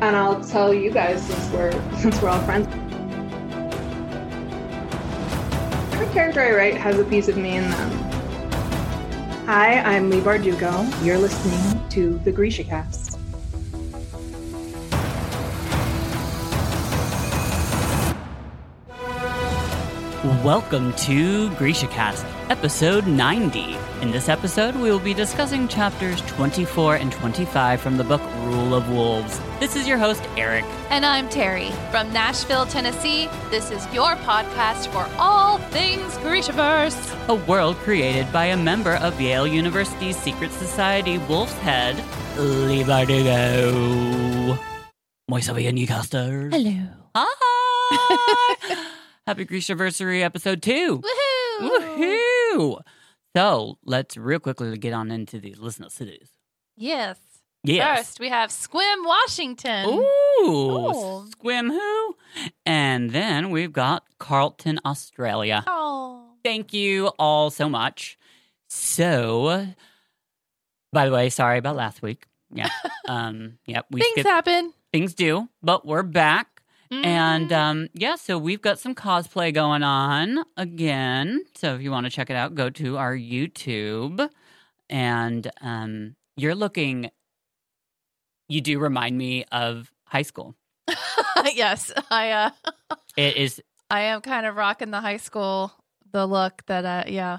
and I'll tell you guys since we're since we're all friends. Every character I write has a piece of me in them. Hi, I'm Leigh Bardugo. You're listening to the Grisha Cast. Welcome to GrishaCast, episode 90. In this episode, we will be discussing chapters 24 and 25 from the book Rule of Wolves. This is your host, Eric. And I'm Terry from Nashville, Tennessee. This is your podcast for all things Grishaverse. A world created by a member of Yale University's secret society, Wolf's Head, Leigh Bardugo. Moisa Newcaster. Hello. Hi! Happy Grishaversary episode 2. Woohoo! Woohoo! So let's real quickly get on into these listener cities. Yes. Yes. First, we have Sequim, Washington. Ooh, Oh. Sequim who? And then we've got Carlton, Australia. Oh. Thank you all so much. So, by the way, sorry about last week. Yeah. um, yep, we Things happen. things do, but we're back. And Mhm. um, yeah, so we've got some cosplay going on again. So if you want to check it out, go to our YouTube. And um, you're looking, you do remind me of high school. yes, I uh, It is, I am kind of rocking the high school, the look that, uh, yeah.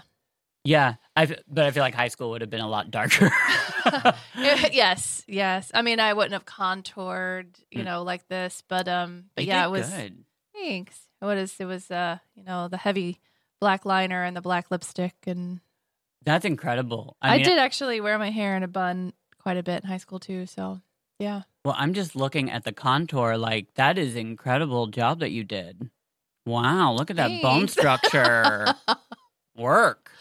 Yeah, I, but I feel like high school would have been a lot darker. yes, yes. I mean, I wouldn't have contoured, you Mm. know, like this, but um, but You yeah, it was. good. Thanks. What is it was uh, you know, the heavy black liner and the black lipstick and That's incredible. I, I, mean, did actually wear my hair in a bun quite a bit in high school too, so yeah. Well, I'm just looking at the contour. Like, that is incredible job that you did. Wow, look at that bone structure. Work.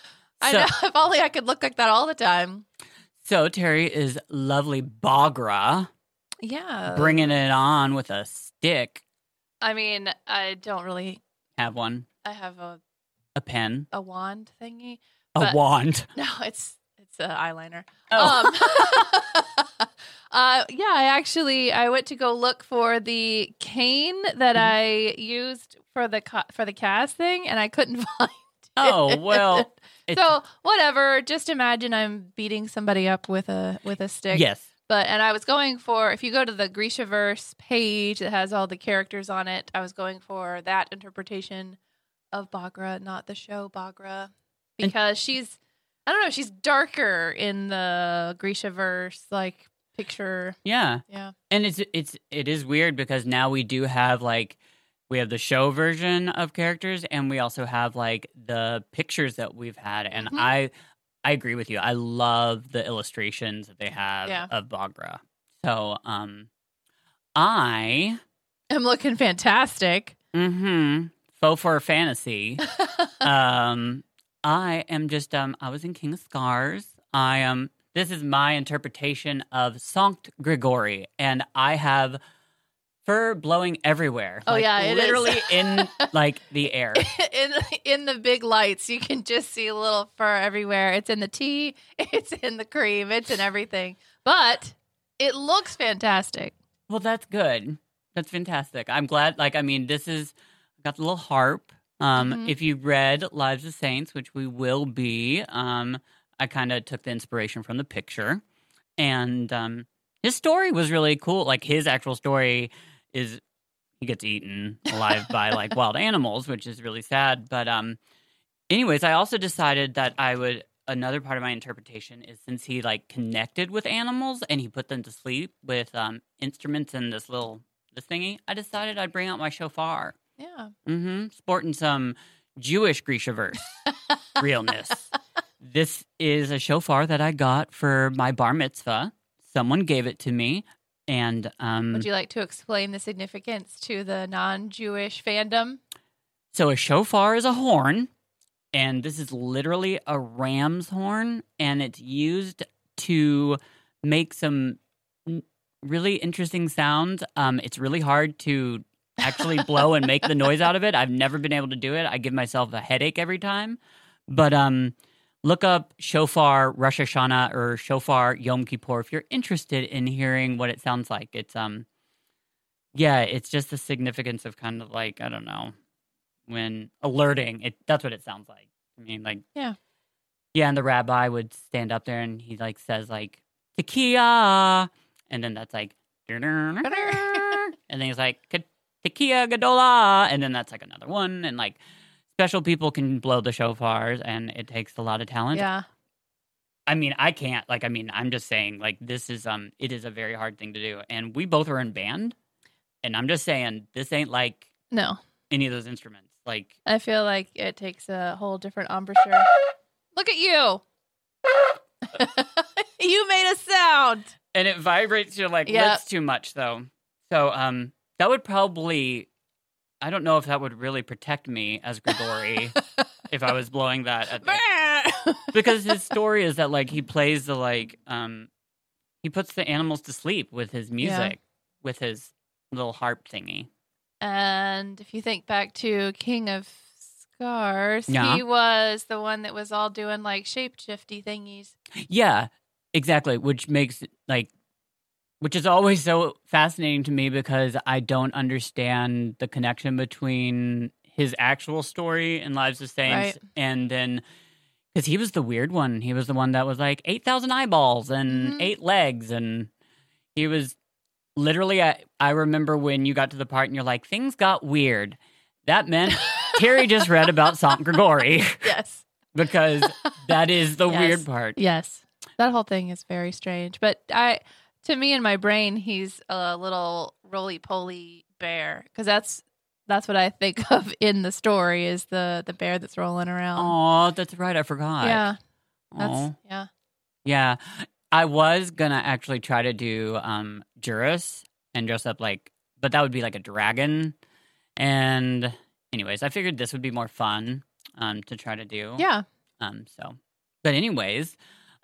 I So- know if only I could look like that all the time. So Terry is lovely Bagra, Yeah. bringing it on with a stick. I mean, I don't really Have one, I have a, a pen, a wand thingy. a wand. No, it's it's a eyeliner. Oh, Um, uh, yeah, I actually I went to go look for the cane that Mm-hmm. I used for the for the cast thing, and I couldn't find. Oh, well, it's- so whatever. Just imagine I'm beating somebody up with a with a stick. yes. But and I was going for if you go to the Grishaverse page that has all the characters on it, I was going for that interpretation of Bagra, not the show Bagra, And- because she's I don't know, she's darker in the Grishaverse like picture. Yeah, Yeah. and it's it's it is weird because now we do have like we have the show version of characters, and we also have like the pictures that we've had, and Mhm. I I agree with you. I love the illustrations that they have Yeah. of Bagra. So, um, I I'm looking fantastic. mm-hmm faux for fantasy. um i am just um i was in king of scars i am this is my interpretation of Sankt Grigori and i have fur blowing everywhere Oh, like, yeah, it is. literally in like the air in in the big lights, you can just see a little fur everywhere. It's in the tea, it's in the cream, it's in everything. But it looks fantastic. well that's good that's fantastic i'm glad like i mean this is got the little harp um Mhm. if you read lives of saints which we will be um i kind of took the inspiration from the picture and um his story was really cool like his actual story is he gets eaten alive by like wild animals which is really sad but um anyways i also decided that i would another part of my interpretation is since he like connected with animals and he put them to sleep with um instruments and this little this thingy i decided i'd bring out my shofar. Yeah. mm-hmm. Sporting some jewish grishaverse realness. This is a shofar that i got for my bar mitzvah. Someone gave it to me and um Would you like to explain the significance to the non-Jewish fandom? So a shofar is a horn, and this is literally a ram's horn, and it's used to make some really interesting sounds. Um, it's really hard to actually blow and make the noise out of it. I've never been able to do it. I give myself a headache every time. But um, look up shofar Rosh Hashanah or shofar Yom Kippur if you're interested in hearing what it sounds like. It's um, yeah, it's just the significance of kind of like I don't know when alerting. It that's what it sounds like. I mean, like Yeah. yeah. And the rabbi would stand up there and he like says like tekiah, and then that's like and then he's like "Ka- tekiah gadola, and then that's like another one, and like special people can blow the shofars, and it takes a lot of talent. yeah. I mean, I can't. Like, I mean, I'm just saying, like, this is um, it is a very hard thing to do, and we both are in band, and I'm just saying, this ain't like No. any of those instruments. Like, I feel like it takes a whole different embouchure. Look at you. you made a sound. and it vibrates your like lips too much, though. So, um, that would probably, I don't know if that would really protect me as Grigori if I was blowing that at the, because his story is that like he plays the like um, he puts the animals to sleep with his music, with his little harp thingy. and if you think back to King of Scars, Yeah. he was the one that was all doing like shapeshifty thingies. Yeah, exactly. Which makes like, which is always so fascinating to me because I don't understand the connection between his actual story in Lives of Saints Right. and then because he was the weird one. He was the one that was like eight thousand eyeballs and Mhm. eight legs, and he was literally. I, I remember when you got to the part and you're like, things got weird. That meant Terry just read about Sankt Grigori Yes. because that is the Yes. weird part. Yes. That whole thing is very strange. But I to me in my brain he's a little roly poly bear because that's that's what I think of in the story is the the bear that's rolling around. Oh, that's right. I forgot. yeah. That's yeah. Yeah. I was gonna actually try to do um Juris and dress up like but that would be like a dragon. And anyways, I figured this would be more fun um to try to do. Yeah. Um so but anyways,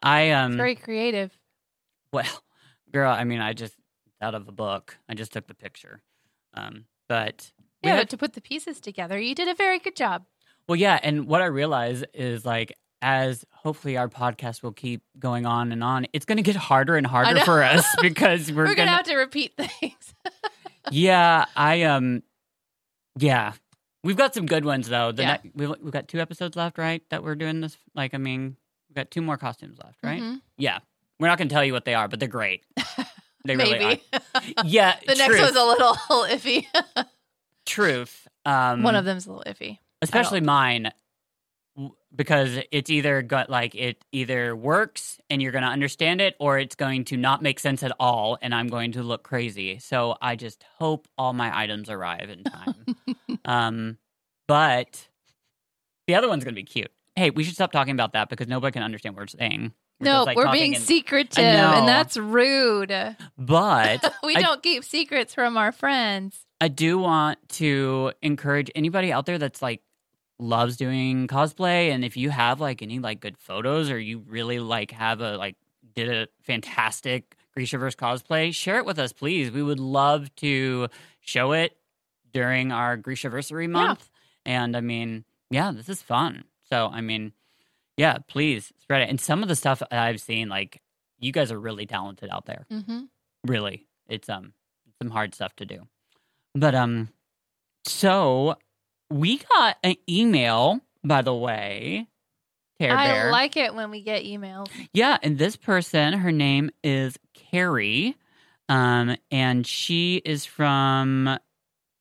I um It's very creative. well girl, I mean I just out of a book. I just took the picture. Um but Yeah, had- to put the pieces together, you did a very good job. Well, yeah, and what I realize is like as hopefully our podcast will keep going on and on, it's going to get harder and harder for us because we're, We're, going gonna have to repeat things. Yeah, I um yeah. We've got some good ones though. The Yeah. ne- we've, we've got two episodes left, right? That we're doing this like I mean, we've got two more costumes left, right? Mhm. Yeah. We're not going to tell you what they are, but they're great. They really are. Yeah, the next one's a little iffy. truth. Um One of them's a little iffy. especially mine w- because it's either got like it either works and you're going to understand it or it's going to not make sense at all and i'm going to look crazy so i just hope all my items arrive in time um but the other one's going to be cute hey we should stop talking about that because nobody can understand what we're saying We're no, like, we're being in- secretive, and that's rude. but we I- don't keep secrets from our friends. I do want to encourage anybody out there that's like loves doing cosplay and if you have like any like good photos or you really like have a like did a fantastic Grishaverse cosplay, share it with us please. We would love to show it during our Grishaversary month. And I mean, yeah, this is fun. So I mean, yeah, please spread it. And some of the stuff I've seen, like you guys are really talented out there Mm-hmm. really it's um some hard stuff to do but um so we got an email by the way Care I Bear. like it when we get emails. yeah and this person her name is carrie um and she is from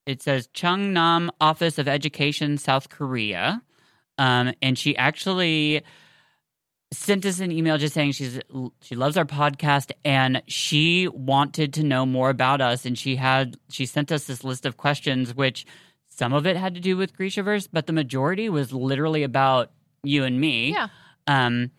it says Cheongnam Office of Education, South Korea. Um, and she actually sent us an email just saying she's she loves our podcast and she wanted to know more about us and she had she sent us this list of questions which some of it had to do with Grishaverse, but the majority was literally about you and me. Yeah. Um,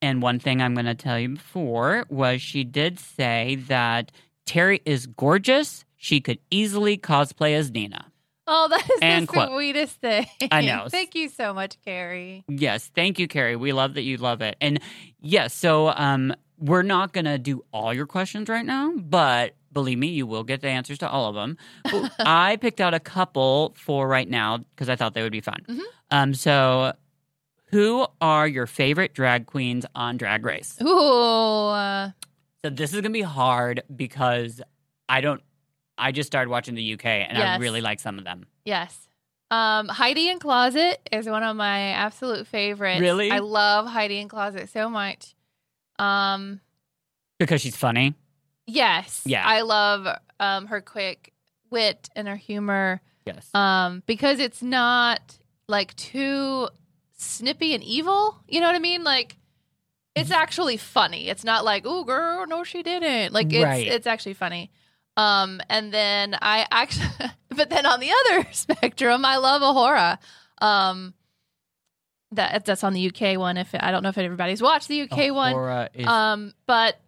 and one thing I'm going to tell you before was she did say that Terry is gorgeous. She could easily cosplay as Nina. Oh, that is And the quote. sweetest thing. I know. Thank you so much, Carrie. Yes, thank you, Carrie. We love that you love it. And yes, so um, we're not going to do all your questions right now, but believe me, you will get the answers to all of them. I picked out a couple for right now because I thought they would be fun. Mhm. Um, so, who are your favorite drag queens on Drag Race? Ooh, uh, So this is gonna be hard because I don't I just started watching the UK, and I really like some of them. Yes. Um, Heidi N Closet is one of my absolute favorites. Really? I love Heidi N Closet so much. Um, Because she's funny. yes. Yeah. I love um her quick wit and her humor. Yes. Um, because it's not like too snippy and evil. You know what I mean? Like it's actually funny. It's not like, oh girl, no, she didn't. Like it's Right. it's actually funny. Um, and then I actually, but then on the other spectrum, I love A'Whora. Um, that that's on the UK one. If I don't know if everybody's watched the UK one, A'Whora is, um, but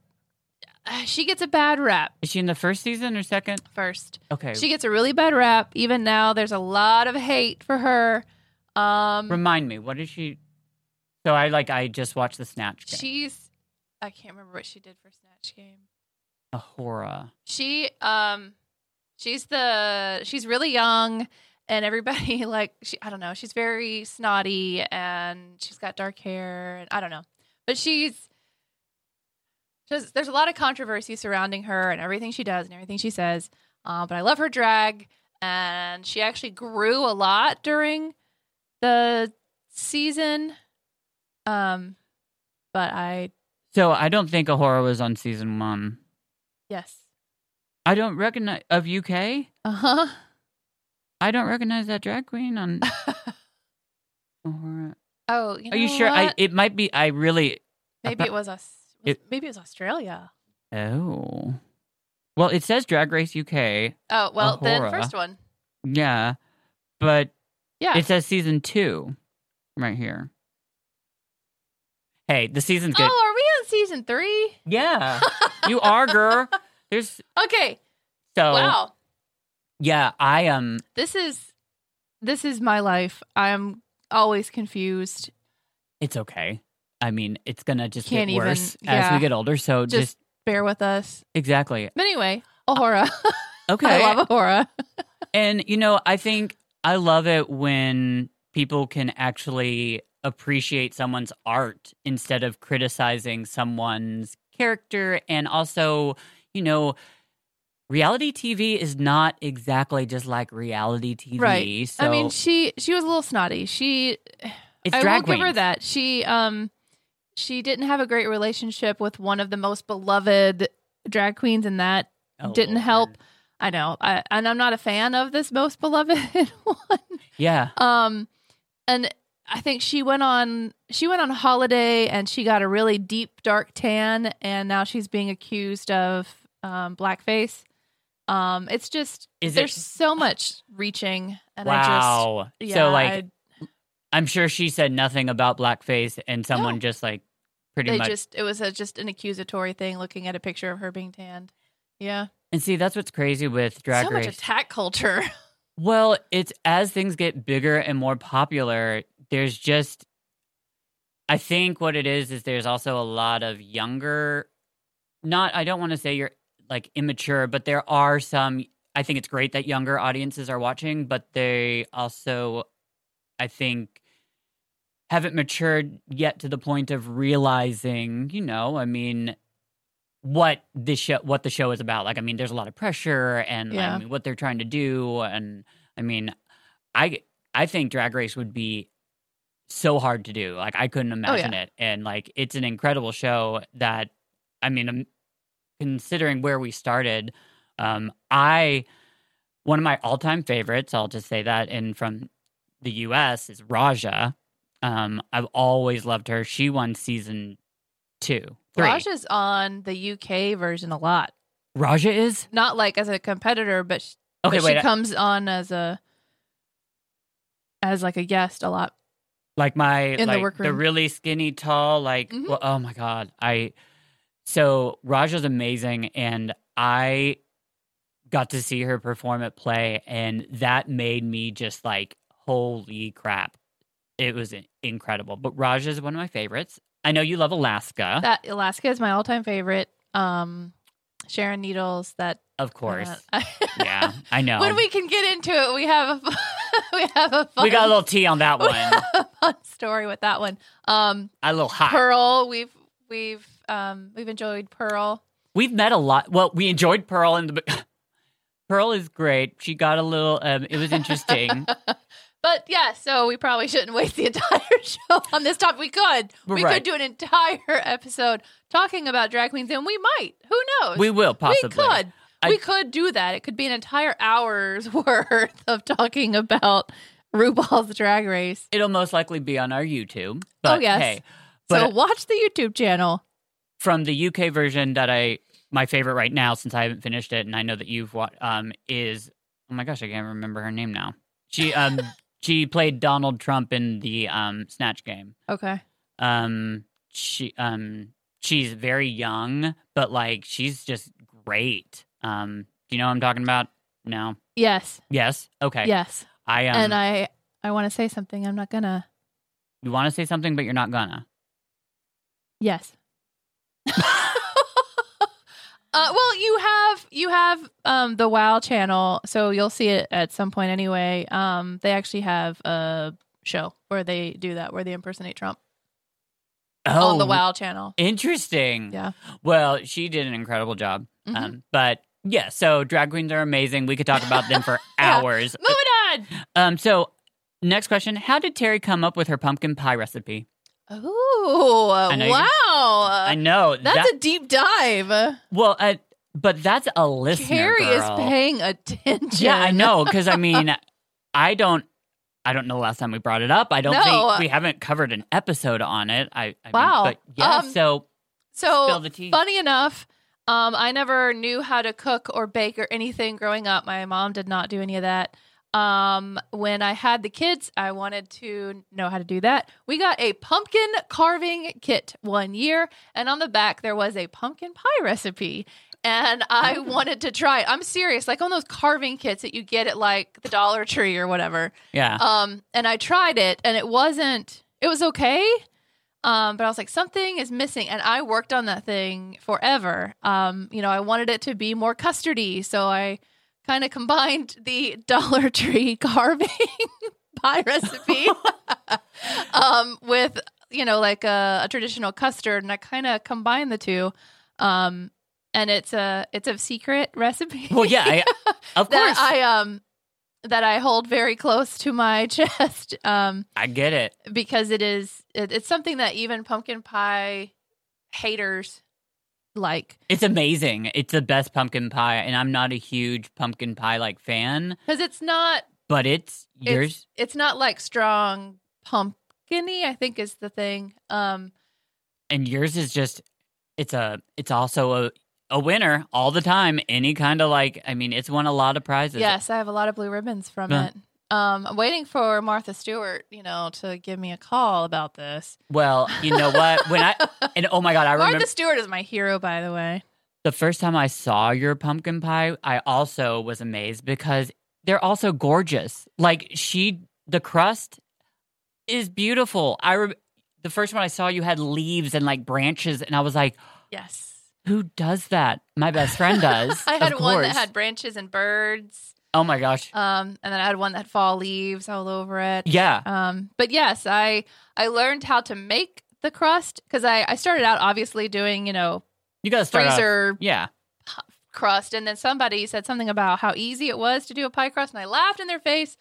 uh, she gets a bad rap is she in the first season or second? first. Okay. She gets a really bad rap. Even now, there's a lot of hate for her. Um, Remind me, what did she? So I like I just watched the Snatch game. she's I can't remember what she did for Snatch Game. A'Whora. She um she's the she's really young and everybody like she I don't know, she's very snotty and she's got dark hair and I don't know. But she's just there's a lot of controversy surrounding her and everything she does and everything she says. Uh, but I love her drag and she actually grew a lot during the season. Um but I So I don't think A'Whora was on season one. Yes. I don't recognize of UK. Uh-huh. I don't recognize that drag queen on A'Whora. oh, you know Are you sure? I it might be. I really. Maybe it was us. It- maybe it was Australia. Oh. Well, it says Drag Race UK. Oh well, then A'Whora. first one. Yeah, but Yeah. it says season two, right here. Hey, the season's good. oh, are we on season three? Yeah, you are, girl. There's Okay. so wow. yeah. I um. This is this is my life. I'm always confused. It's okay. I mean, it's gonna just Can't get even- worse as we get older. So just, Just bear with us. exactly But anyway, A'Whora. okay. I love A'Whora. And you know, I think I love it when people can actually appreciate someone's art instead of criticizing someone's character and also, you know, reality TV is not exactly just like reality TV. Right. So I mean, she she was a little snotty. She it's I will give her that. She um she didn't have a great relationship with one of the most beloved drag queens and that Oh, didn't Lord. help. I know. I, and I'm not a fan of this most beloved one. Yeah. Um, and I think she went on she went on holiday and she got a really deep dark tan, and now she's being accused of um, blackface. Um, it's just Is there's it so much reaching, and I just Wow. yeah, so like I- I'm sure she said nothing about blackface and someone No. just like pretty they much just it was a, just an accusatory thing, looking at a picture of her being tanned. Yeah, And see, that's what's crazy with Drag so Race. much attack culture. Well, it's as things get bigger and more popular, there's just I think what it is is there's also a lot of younger not I don't want to say you're like immature, but there are some I think it's great that younger audiences are watching, but they also I think haven't matured yet to the point of realizing, you know, I mean what this show what the show is about. Like I mean there's a lot of pressure and Yeah. I mean what they're trying to do and I mean I I think drag race would be so hard to do. Like I couldn't imagine it. And like it's an incredible show that I mean um, considering where we started um I one of my all-time favorites, I'll just say that and from the US is Raja. Um I've always loved her. She won season 2. 3. Raja's on the UK version a lot, Raja is? not like as a competitor, but sh- Okay, but wait. she I- comes on as a as like a guest a lot. Like my In like the, workroom. really skinny tall like Mhm. well, oh my god i so raja's amazing and i got to see her perform at play and that made me just like holy crap it was incredible but raja is one of my favorites i know you love alaska That Alaska is my all-time favorite. Um, Sharon Needles. That of course uh, yeah i know when we can get into it, we have a we have a fun, we got a little tea on that we one fun story with that one. Um, a little hot Pearl, we've we've um we've enjoyed Pearl. we've met a lot well we enjoyed pearl in the Pearl is great. She got a little. Um, it was interesting. But yeah, so we probably shouldn't waste the entire show on this topic. We could. We Right. could do an entire episode talking about drag queens, and we might. Who knows? we will possibly. We could. I- we could do that. It could be an entire hour's worth of talking about RuPaul's Drag Race. It'll most likely be on our YouTube. But Oh, yes. hey, so watch the YouTube channel. from the UK version that I my favorite right now since I haven't finished it and I know that you've watched um is oh my gosh I can't remember her name now. She um she played Donald Trump in the um Snatch game. Okay. Um she um she's very young but like she's just great. Um do you know what I'm talking about? No. Yes. Yes. Okay. Yes. I um and I I want to say something. I'm not gonna. you want to say something but you're not gonna. Yes. Uh, well, you have you have um, the WoW channel, so you'll see it at some point anyway. Um, they actually have a show where they do that, where they impersonate Trump Oh, on the WoW channel. Interesting. Yeah. Well, she did an incredible job. Mhm. Um, but yeah, so drag queens are amazing. We could talk about them for Yeah. hours. Moving on. Um, so next question: How did Terry come up with her pumpkin pie recipe? Oh I wow! I know That's that. a deep dive. well, uh, but that's a listener. Carrie is paying attention. Yeah, I know because I mean, I don't. I don't know the last time we brought it up. I don't No. think we haven't covered an episode on it. I, I Wow. Mean, but yeah, Um, so So spill the tea. Funny enough, um, I never knew how to cook or bake or anything growing up. My mom did not do any of that. Um, when I had the kids, I wanted to know how to do that. We got a pumpkin carving kit one year, and on the back there was a pumpkin pie recipe. And I wanted to try it. I'm serious, like on those carving kits that you get at like the Dollar Tree or whatever. Yeah. Um, and I tried it, and it wasn't. It was okay. Um, but I was like, something is missing, and I worked on that thing forever. Um, you know, I wanted it to be more custardy, so I kind of combined the Dollar Tree carving pie recipe um, with you know like a, a traditional custard, and I kind of combined the two. Um, and it's a it's a secret recipe. well, yeah, I, of course, I, I um that I hold very close to my chest um I get it. because it is it, it's something that even pumpkin pie haters like It's amazing. It's the best pumpkin pie, and I'm not a huge pumpkin pie like fan, because it's not but it's yours. it's not like strong pumpkiny I think is the thing um and yours is just it's a it's also a a winner all the time any kind of like i mean it's won a lot of prizes yes I have a lot of blue ribbons from Yeah. it um I'm waiting for Martha Stewart you know to give me a call about this. Well you know what? When i and oh my god i remember Martha Stewart is my hero by the way. The first time i saw your pumpkin pie i also was amazed because they're also gorgeous. Like she the crust is beautiful. I re- the first one i saw you had leaves and like branches and i was like yes. Who does that? My best friend does I had one that had branches and birds oh my gosh Um, and then I had one that had fall leaves all over it. yeah Um, but yes, I I learned how to make the crust because I I started out obviously doing you know you gotta start off- freezer yeah crust, and then somebody said something about how easy it was to do a pie crust, and I laughed in their face.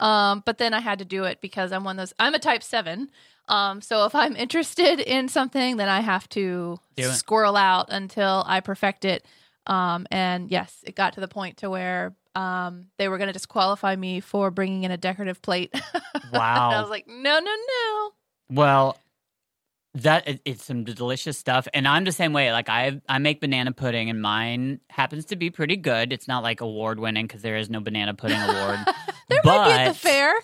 Um, but then I had to do it because I'm one of those. I'm a type seven. Um, so if I'm interested in something, then I have to squirrel out until I perfect it. Um, and yes, it got to the point to where um, they were going to disqualify me for bringing in a decorative plate. Wow. and I was like, no, no, no. Well, that it- it's some delicious stuff, and I'm the same way. Like I I make banana pudding, and mine happens to be pretty good. It's not like award winning because there is no banana pudding award. There might be at the fair.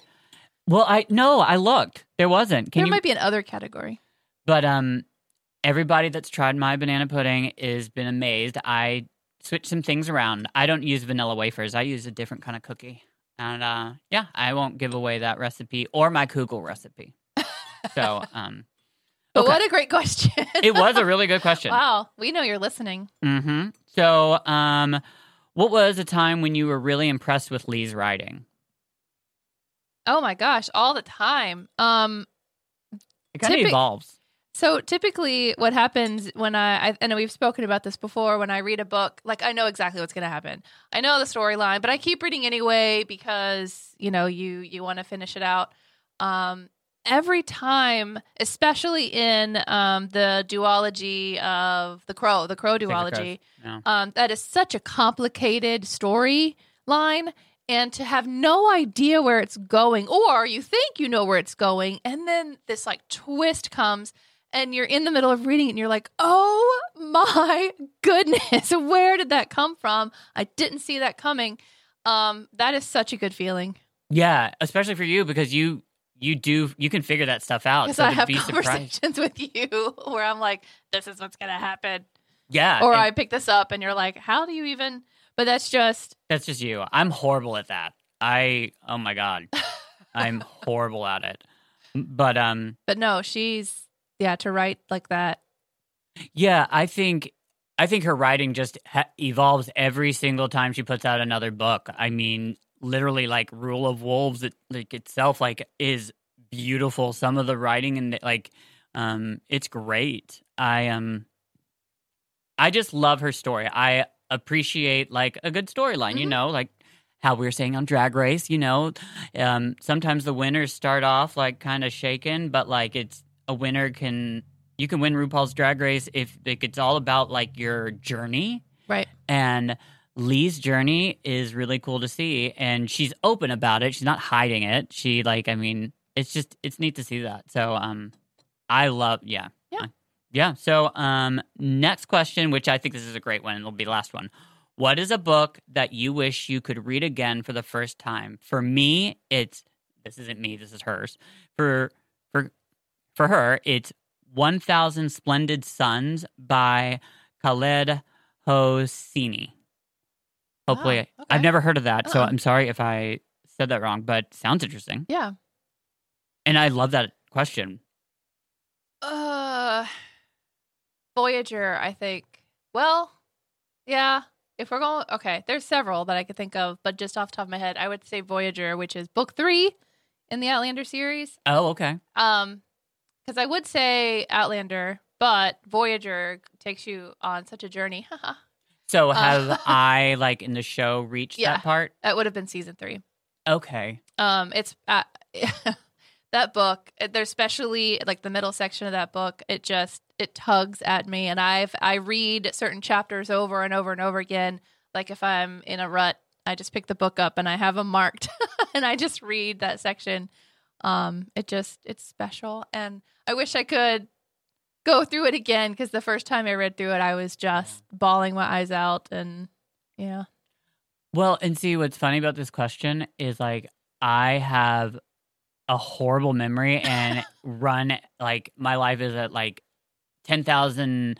well, I no, I looked. There wasn't. Can there you? might be another category. But um, everybody that's tried my banana pudding has been amazed. I switched some things around. I don't use vanilla wafers. I use a different kind of cookie. And uh, yeah, I won't give away that recipe or my kugel recipe. So um, But Okay. what a great question. it was a really good question. wow. We know you're listening. Mm-hmm. So, um, what was a time when you were really impressed with Leigh's writing? Oh my gosh, all the time. Um It kind of Typic- evolves. So typically, what happens when I, I, I know we've spoken about this before, when I read a book, like I know exactly what's going to happen. I know the storyline, but I keep reading anyway because you know you you want to finish it out. Um, every time, especially in um, the duology of the Crow, the Crow duology, Yeah. um, that is such a complicated storyline and to have no idea where it's going or you think you know where it's going and then this like twist comes and you're in the middle of reading it and you're like oh my goodness where did that come from i didn't see that coming um that is such a good feeling Yeah, especially for you because you you do you can figure that stuff out. So i have be surprised. conversations with you where i'm like this is what's gonna happen Yeah. or i pick this up and you're like how do you even but that's just that's just you. I'm horrible at that. I oh my god. I'm horrible at it. But um but no she's yeah to write like that yeah, I think I think her writing just ha- evolves every single time she puts out another book. I mean, literally like Rule of Wolves it, like itself like is beautiful. Some of the writing and like um it's great. I um I just love her story. I appreciate like a good storyline, you Mhm. know, like how we were saying on Drag Race, you know, um sometimes the winners start off like kind of shaken, but like it's a winner can you can win RuPaul's Drag Race if like, it's all about like your journey right and Leigh's journey is really cool to see and she's open about it. She's not hiding it. She like I mean, it's just it's neat to see that. So um I love yeah. Yeah. Yeah. So um next question, which I think this is a great one, and it'll be the last one. What is a book that you wish you could read again for the first time? For me, it's this isn't me, this is hers. For for her, it's 1000 Splendid Suns by Khaled Hosseini. Hopefully, Wow, okay. I've never heard of that, so Uh-uh. I'm sorry if I said that wrong, but sounds interesting. yeah And I love that question. Uh, Voyager, I think. Well, yeah. If we're going, okay, there's several that I could think of, but just off the top of my head, I would say Voyager, which is book three in the Outlander series. Oh, okay. Um, because I would say Outlander, but Voyager takes you on such a journey. So Uh, have I, like in the show, reached Yeah. that part? that would have been season three. Okay. Um, it's uh, that book. There's especially like the middle section of that book. It just it tugs at me, and I've I read certain chapters over and over and over again. Like if I'm in a rut, I just pick the book up and I have them marked, and I just read that section. Um, it just it's special, and I wish I could go through it again because the first time I read through it, I was just bawling my eyes out, and yeah, Well, and see what's funny about this question is like I have a horrible memory and run like my life is at like 10,000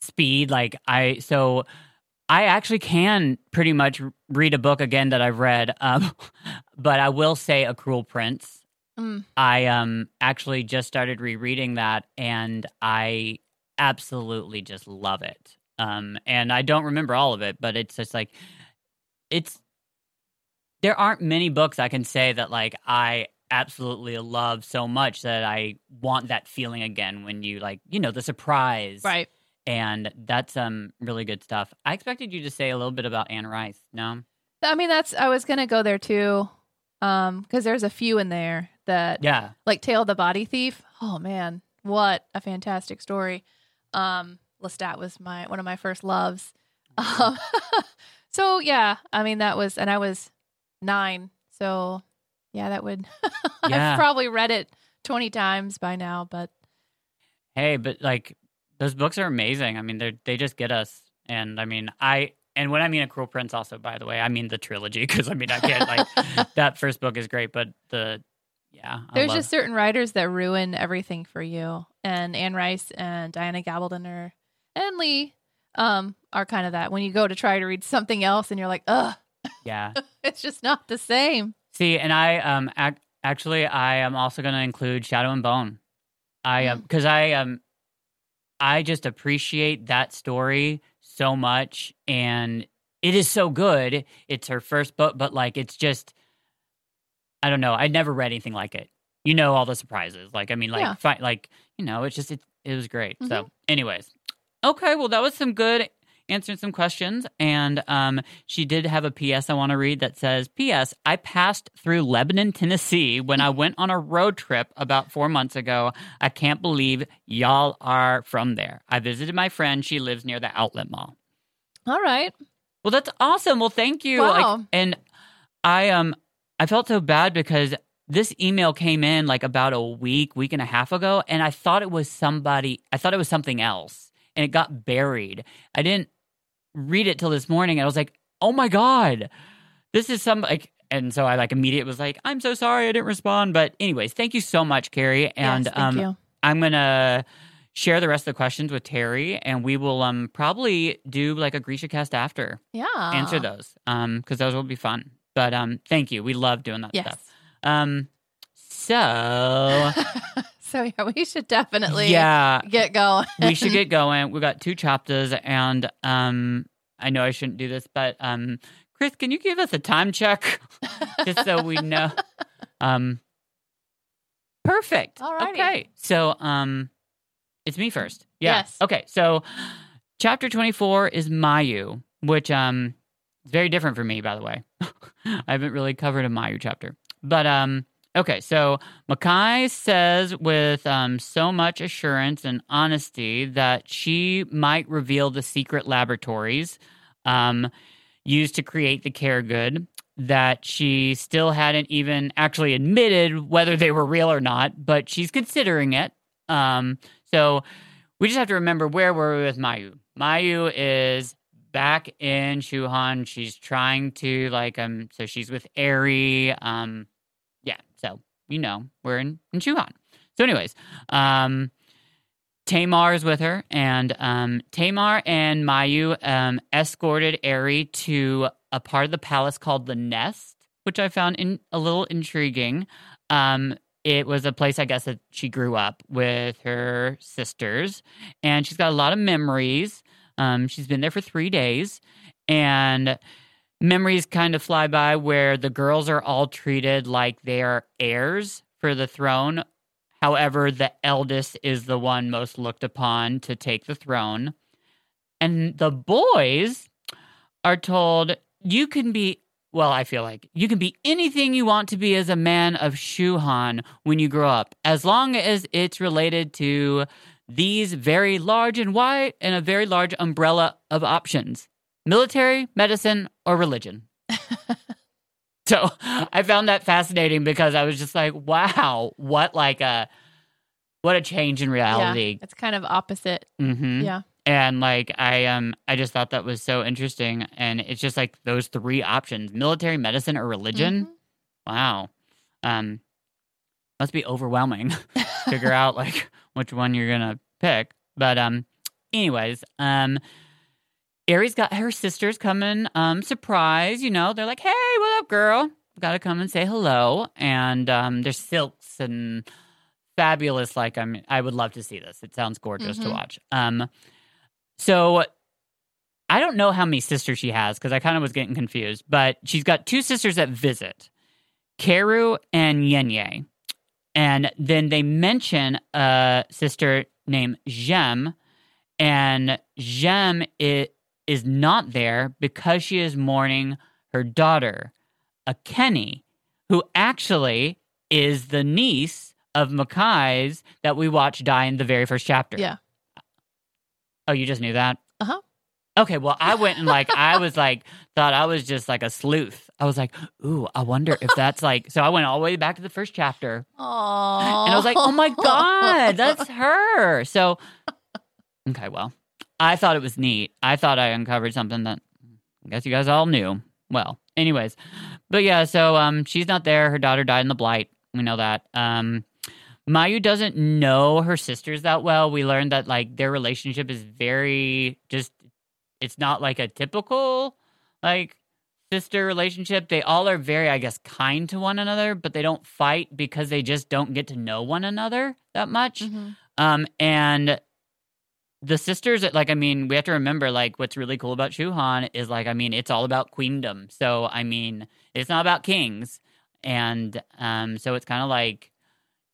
speed like I so I actually can pretty much read a book again that I've read um but I will say A Cruel Prince Mm. I um actually just started rereading that and I absolutely just love it. Um and I don't remember all of it, but it's just like it's there aren't many books I can say that like I absolutely love so much that I want that feeling again when you like, you know, the surprise. right. And that's um really good stuff. I expected you to say a little bit about Anne Rice. No? I mean, that's I was gonna go there too, um, because there's a few in there that Yeah. like Tale of the Body Thief. Oh man, what a fantastic story! Um, Lestat was my one of my first loves. Um, so yeah, I mean that was, and I was nine, so yeah, that would. Yeah. I've probably read it twenty times by now, but Hey, but like those books are amazing. I mean, they they just get us. And I mean, I and when I mean a Cruel Prince, also by the way, I mean the trilogy because I mean I can't like that first book is great, but the yeah, I there's love- just certain writers that ruin everything for you, and Anne Rice and Diana Gabaldon are, and Leigh, um, are kind of that. When you go to try to read something else, and you're like, ugh, yeah. it's just not the same. See, and I um ac- actually I am also going to include Shadow and Bone. I um because I um I just appreciate that story so much, and it is so good. It's her first book, but like it's just I don't know. I'd never read anything like it. You know all the surprises. Like I mean, like Yeah. fi- like you know, it's just it's it was great. Mm-hmm. So, anyways, okay. Well, that was some good answering some questions, and um, she did have a PS I want to read that says, "PS I passed through Lebanon, Tennessee when I went on a road trip about four months ago. I can't believe y'all are from there. I visited my friend. She lives near the outlet mall. All right. Well, that's awesome. Well, thank you. Like, Wow. and I um I felt so bad because this email came in like about a week, week and a half ago, and I thought it was somebody. I thought it was something else, and it got buried. I didn't read it till this morning, and I was like, "Oh my god, this is some like." And so I like immediately was like, "I'm so sorry, I didn't respond." But anyways, thank you so much, Carrie. And yes, um, you. I'm gonna share the rest of the questions with Terry, and we will um probably do like a Grisha cast after Yeah. answer those um because those will be fun. But um, thank you. We love doing that Yes. stuff. Um, so so yeah, we should definitely yeah, get going. we should get going. We got two chapters, and um, I know I shouldn't do this, but um, Chris, can you give us a time check just so we know? Um, perfect. Alrighty. Okay, so um, it's me first. Yeah. Yes. Okay, so chapter twenty four is Mayu, which um is very different for me, by the way. I haven't really covered a Mayu chapter, but um. Okay, so Makhi says with um, so much assurance and honesty that she might reveal the secret laboratories um, used to create the khergud, that she still hadn't even actually admitted whether they were real or not, but she's considering it. Um, so we just have to remember where were we with Mayu. Mayu is back in Shuhan. She's trying to like um so she's with Ehri. Um yeah, so you know, we're in, in Shuhan. So anyways, um Tamar is with her, and um, Tamar and Mayu um, escorted Ehri to a part of the palace called the Nest, which I found in, a little intriguing. Um, it was a place, I guess, that she grew up with her sisters, and she's got a lot of memories. Um, she's been there for three days, and memories kind of fly by where the girls are all treated like they are heirs for the throne. However, the eldest is the one most looked upon to take the throne. And the boys are told you can be, well, I feel like you can be anything you want to be as a man of Shuhan when you grow up, as long as it's related to these very large and wide and a very large umbrella of options military, medicine, or religion. so I found that fascinating because I was just like, wow, what like a what a change in reality. Yeah, it's kind of opposite. Mm-hmm. Yeah. And like I um I just thought that was so interesting and it's just like those three options, military, medicine, or religion. Mhm. Wow. Um must be overwhelming. Figure out like which one you're gonna pick. But um anyways, um Ehri's got her sisters coming, um, surprise, you know, they're like, Hey, what up, girl? Gotta come and say hello. And um there's silks and fabulous, like I'm I would love to see this. It sounds gorgeous to Mhm. watch. Um so I don't know how many sisters she has because I kind of was getting confused, but she's got two sisters that visit, Karu and Yenye. And then they mention a sister named Jem, and Jem is not there because she is mourning her daughter, a Kenny, who actually is the niece of Makhi's that we watch die in the very first chapter. Yeah. Oh, you just knew that? Uh-huh. Okay, well, I went and like I was like thought I was just like a sleuth. I was like, ooh, I wonder if that's like. So I went all the way back to the first chapter, Aww. and I was like, oh my god, that's her. So, okay, well, I thought it was neat. I thought I uncovered something that I guess you guys all knew. Well, anyways, but yeah, so um, she's not there. Her daughter died in the blight. We know that. Um, Mayu doesn't know her sisters that well. We learned that like their relationship is very just. It's not like a typical like sister relationship. They all are very, I guess, kind to one another, but they don't fight because they just don't get to know one another that much. Mhm. Um, and the sisters, like, I mean, we have to remember, like, what's really cool about Shuhan is, like, I mean, it's all about queendom. So, I mean, it's not about kings. And um, so it's kind of like,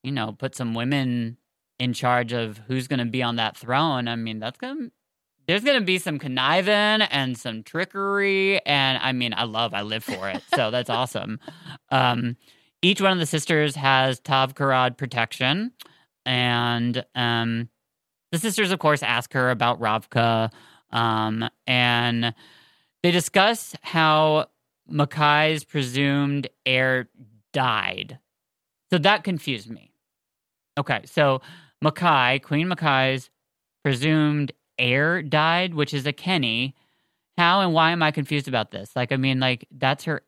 you know, put some women in charge of who's going to be on that throne, I mean, that's going to there's going to be some conniving and some trickery and I mean, I love I live for it. so that's awesome. Um each one of the sisters has Tavgharad protection and um the sisters of course ask her about Ravka um and they discuss how Makhi's presumed heir died. So that confused me. Okay, so Makhi, Queen Makhi's presumed heir died, which is a Kenny. How and why am I confused about this? Like, I mean, like that's her,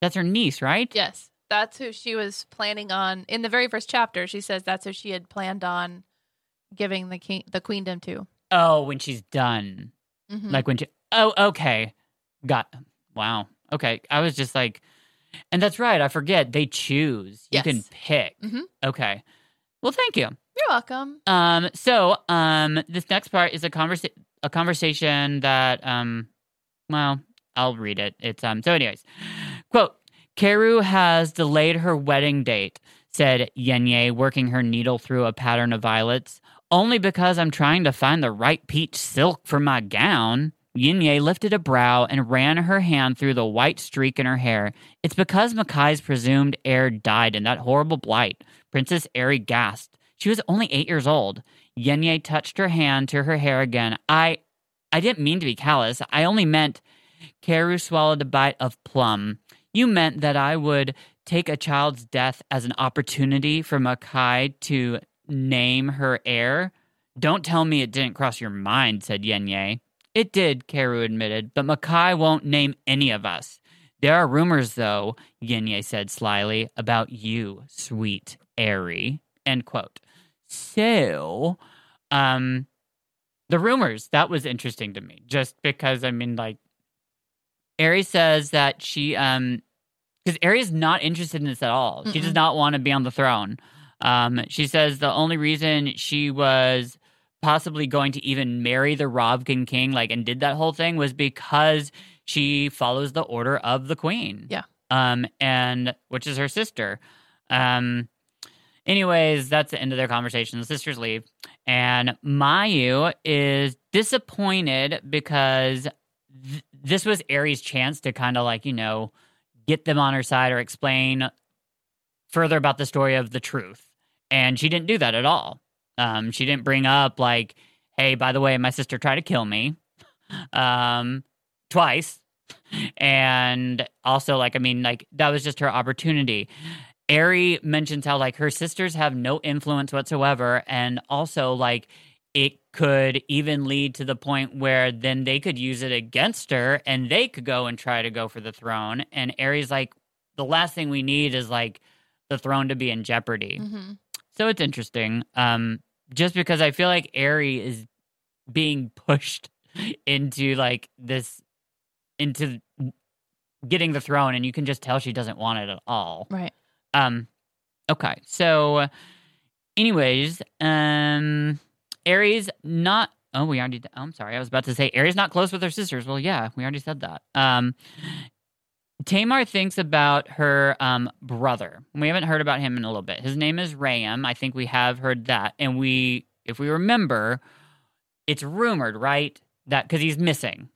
that's her niece, right? Yes, that's who she was planning on. In the very first chapter, she says that's who she had planned on giving the king the queendom to. Oh, when she's done, Mhm. like when she. Oh, okay, got. Wow. Okay, I was just like, and that's right. I forget they choose. You can Yes. pick. Mhm. Okay. Well, thank you. You're welcome. Um, so um, this next part is a conversa- a conversation that um, well, I'll read it. It's um. So, anyways, quote: Kheru has delayed her wedding date," said Yenye, working her needle through a pattern of violets. Only because I'm trying to find the right peach silk for my gown. Yenye lifted a brow and ran her hand through the white streak in her hair. It's because Makhi's presumed heir died in that horrible blight. Princess Ehri gasped. She was only eight years old. Yenye touched her hand to her hair again. I I didn't mean to be callous. I only meant Kheru swallowed a bite of plum. You meant that I would take a child's death as an opportunity for Makhi to name her heir? Don't tell me it didn't cross your mind, said Yenye. It did, Kheru admitted, but Makhi won't name any of us. There are rumors, though, Yenye said slyly, about you, sweet Ehri. End quote. So, um, the rumors, that was interesting to me, just because, I mean, like, Ehri says that she, um, because Ehri is not interested in this at all. She does not want to be on the throne. Um, she says the only reason she was possibly going to even marry the Ravkan king, like, and did that whole thing was because she follows the order of the queen. Yeah. Um, and which is her sister. Um, anyways, that's the end of their conversation. The sisters leave, and Mayu is disappointed because th- this was Ehri's chance to kind of like you know get them on her side or explain further about the story of the truth, and she didn't do that at all. Um, she didn't bring up like, "Hey, by the way, my sister tried to kill me," um, twice, and also like, I mean, like that was just her opportunity. Ehri mentions how like her sisters have no influence whatsoever, and also like it could even lead to the point where then they could use it against her, and they could go and try to go for the throne. And Ehri's like, the last thing we need is like the throne to be in jeopardy. hmm So it's interesting. Um, just because I feel like Ehri is being pushed into like this into getting the throne, and you can just tell she doesn't want it at all. Right. Um, okay. So, anyways, um, Ehri's not. Oh, we already. Oh, I'm sorry. I was about to say Ehri's not close with her sisters. Well, yeah, we already said that. Um, Tamar thinks about her um brother. We haven't heard about him in a little bit. His name is Ram. I think we have heard that, and we, if we remember, it's rumored, right, that because he's missing.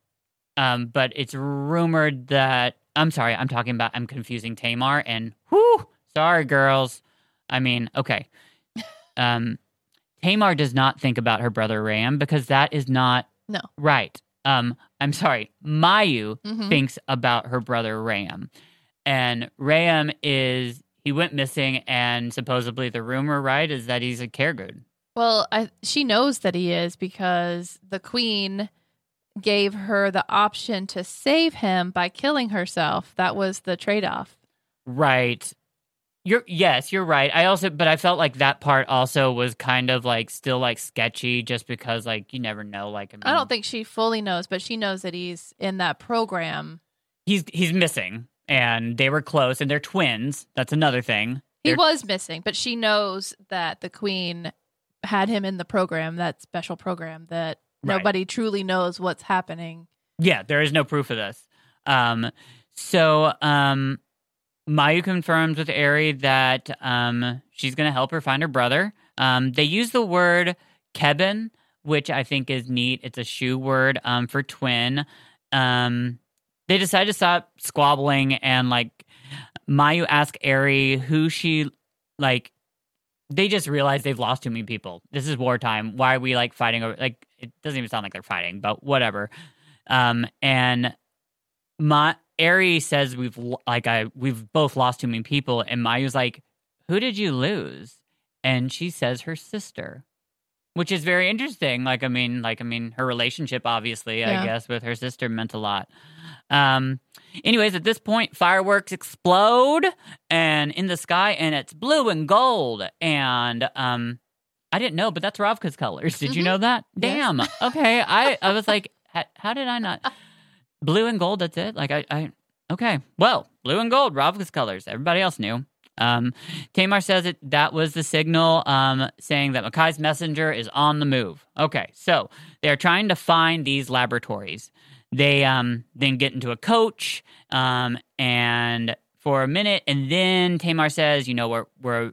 Um, but it's rumored that I'm sorry, I'm talking about I'm confusing Tamar and whoo, sorry girls. I mean, okay. Um Tamar does not think about her brother Ram because that is not No. right. Um I'm sorry, Mayu hmm thinks about her brother Ram. And Ram is he went missing and supposedly the rumor, right, is that he's a khergud. Well, I, she knows that he is because the queen gave her the option to save him by killing herself. That was the trade off. Right. You're yes, you're right. I also but I felt like that part also was kind of like still like sketchy just because like you never know like I, mean, I don't think she fully knows, but she knows that he's in that program. he's he's missing and they were close and they're twins. That's another thing. He They're- was missing, but she knows that the queen had him in the program, that special program that Right. nobody truly knows what's happening. Yeah, there is no proof of this. Um so um Mayu confirms with Ehri that um she's gonna help her find her brother. Um, they use the word kebben, which I think is neat. It's a Shu word um, for twin. Um, they decide to stop squabbling and like Mayu asks Ehri who she like. They just realize they've lost too many people. This is wartime. Why are we like fighting over? Like it doesn't even sound like they're fighting, but whatever. Um, and my Ehri says we've like I we've both lost too many people, and Mayu's like, "Who did you lose?" And she says her sister, which is very interesting. Like I mean, like I mean, her relationship obviously, Yeah. I guess, with her sister meant a lot. Um, anyways, at this point, fireworks explode and in the sky, and it's blue and gold, and um. I didn't know, but that's Ravka's colors. Did you Mhm. know that? Yes. Damn. Okay. I, I was like, how, how did I not? Blue and gold. That's it. Like I, I. Okay. Well, blue and gold. Ravka's colors. Everybody else knew. Um, Tamar says it. That was the signal, um, saying that Makhi's messenger is on the move. Okay. So they are trying to find these laboratories. They um then get into a coach, um, and for a minute, and then Tamar says, you know, we're we're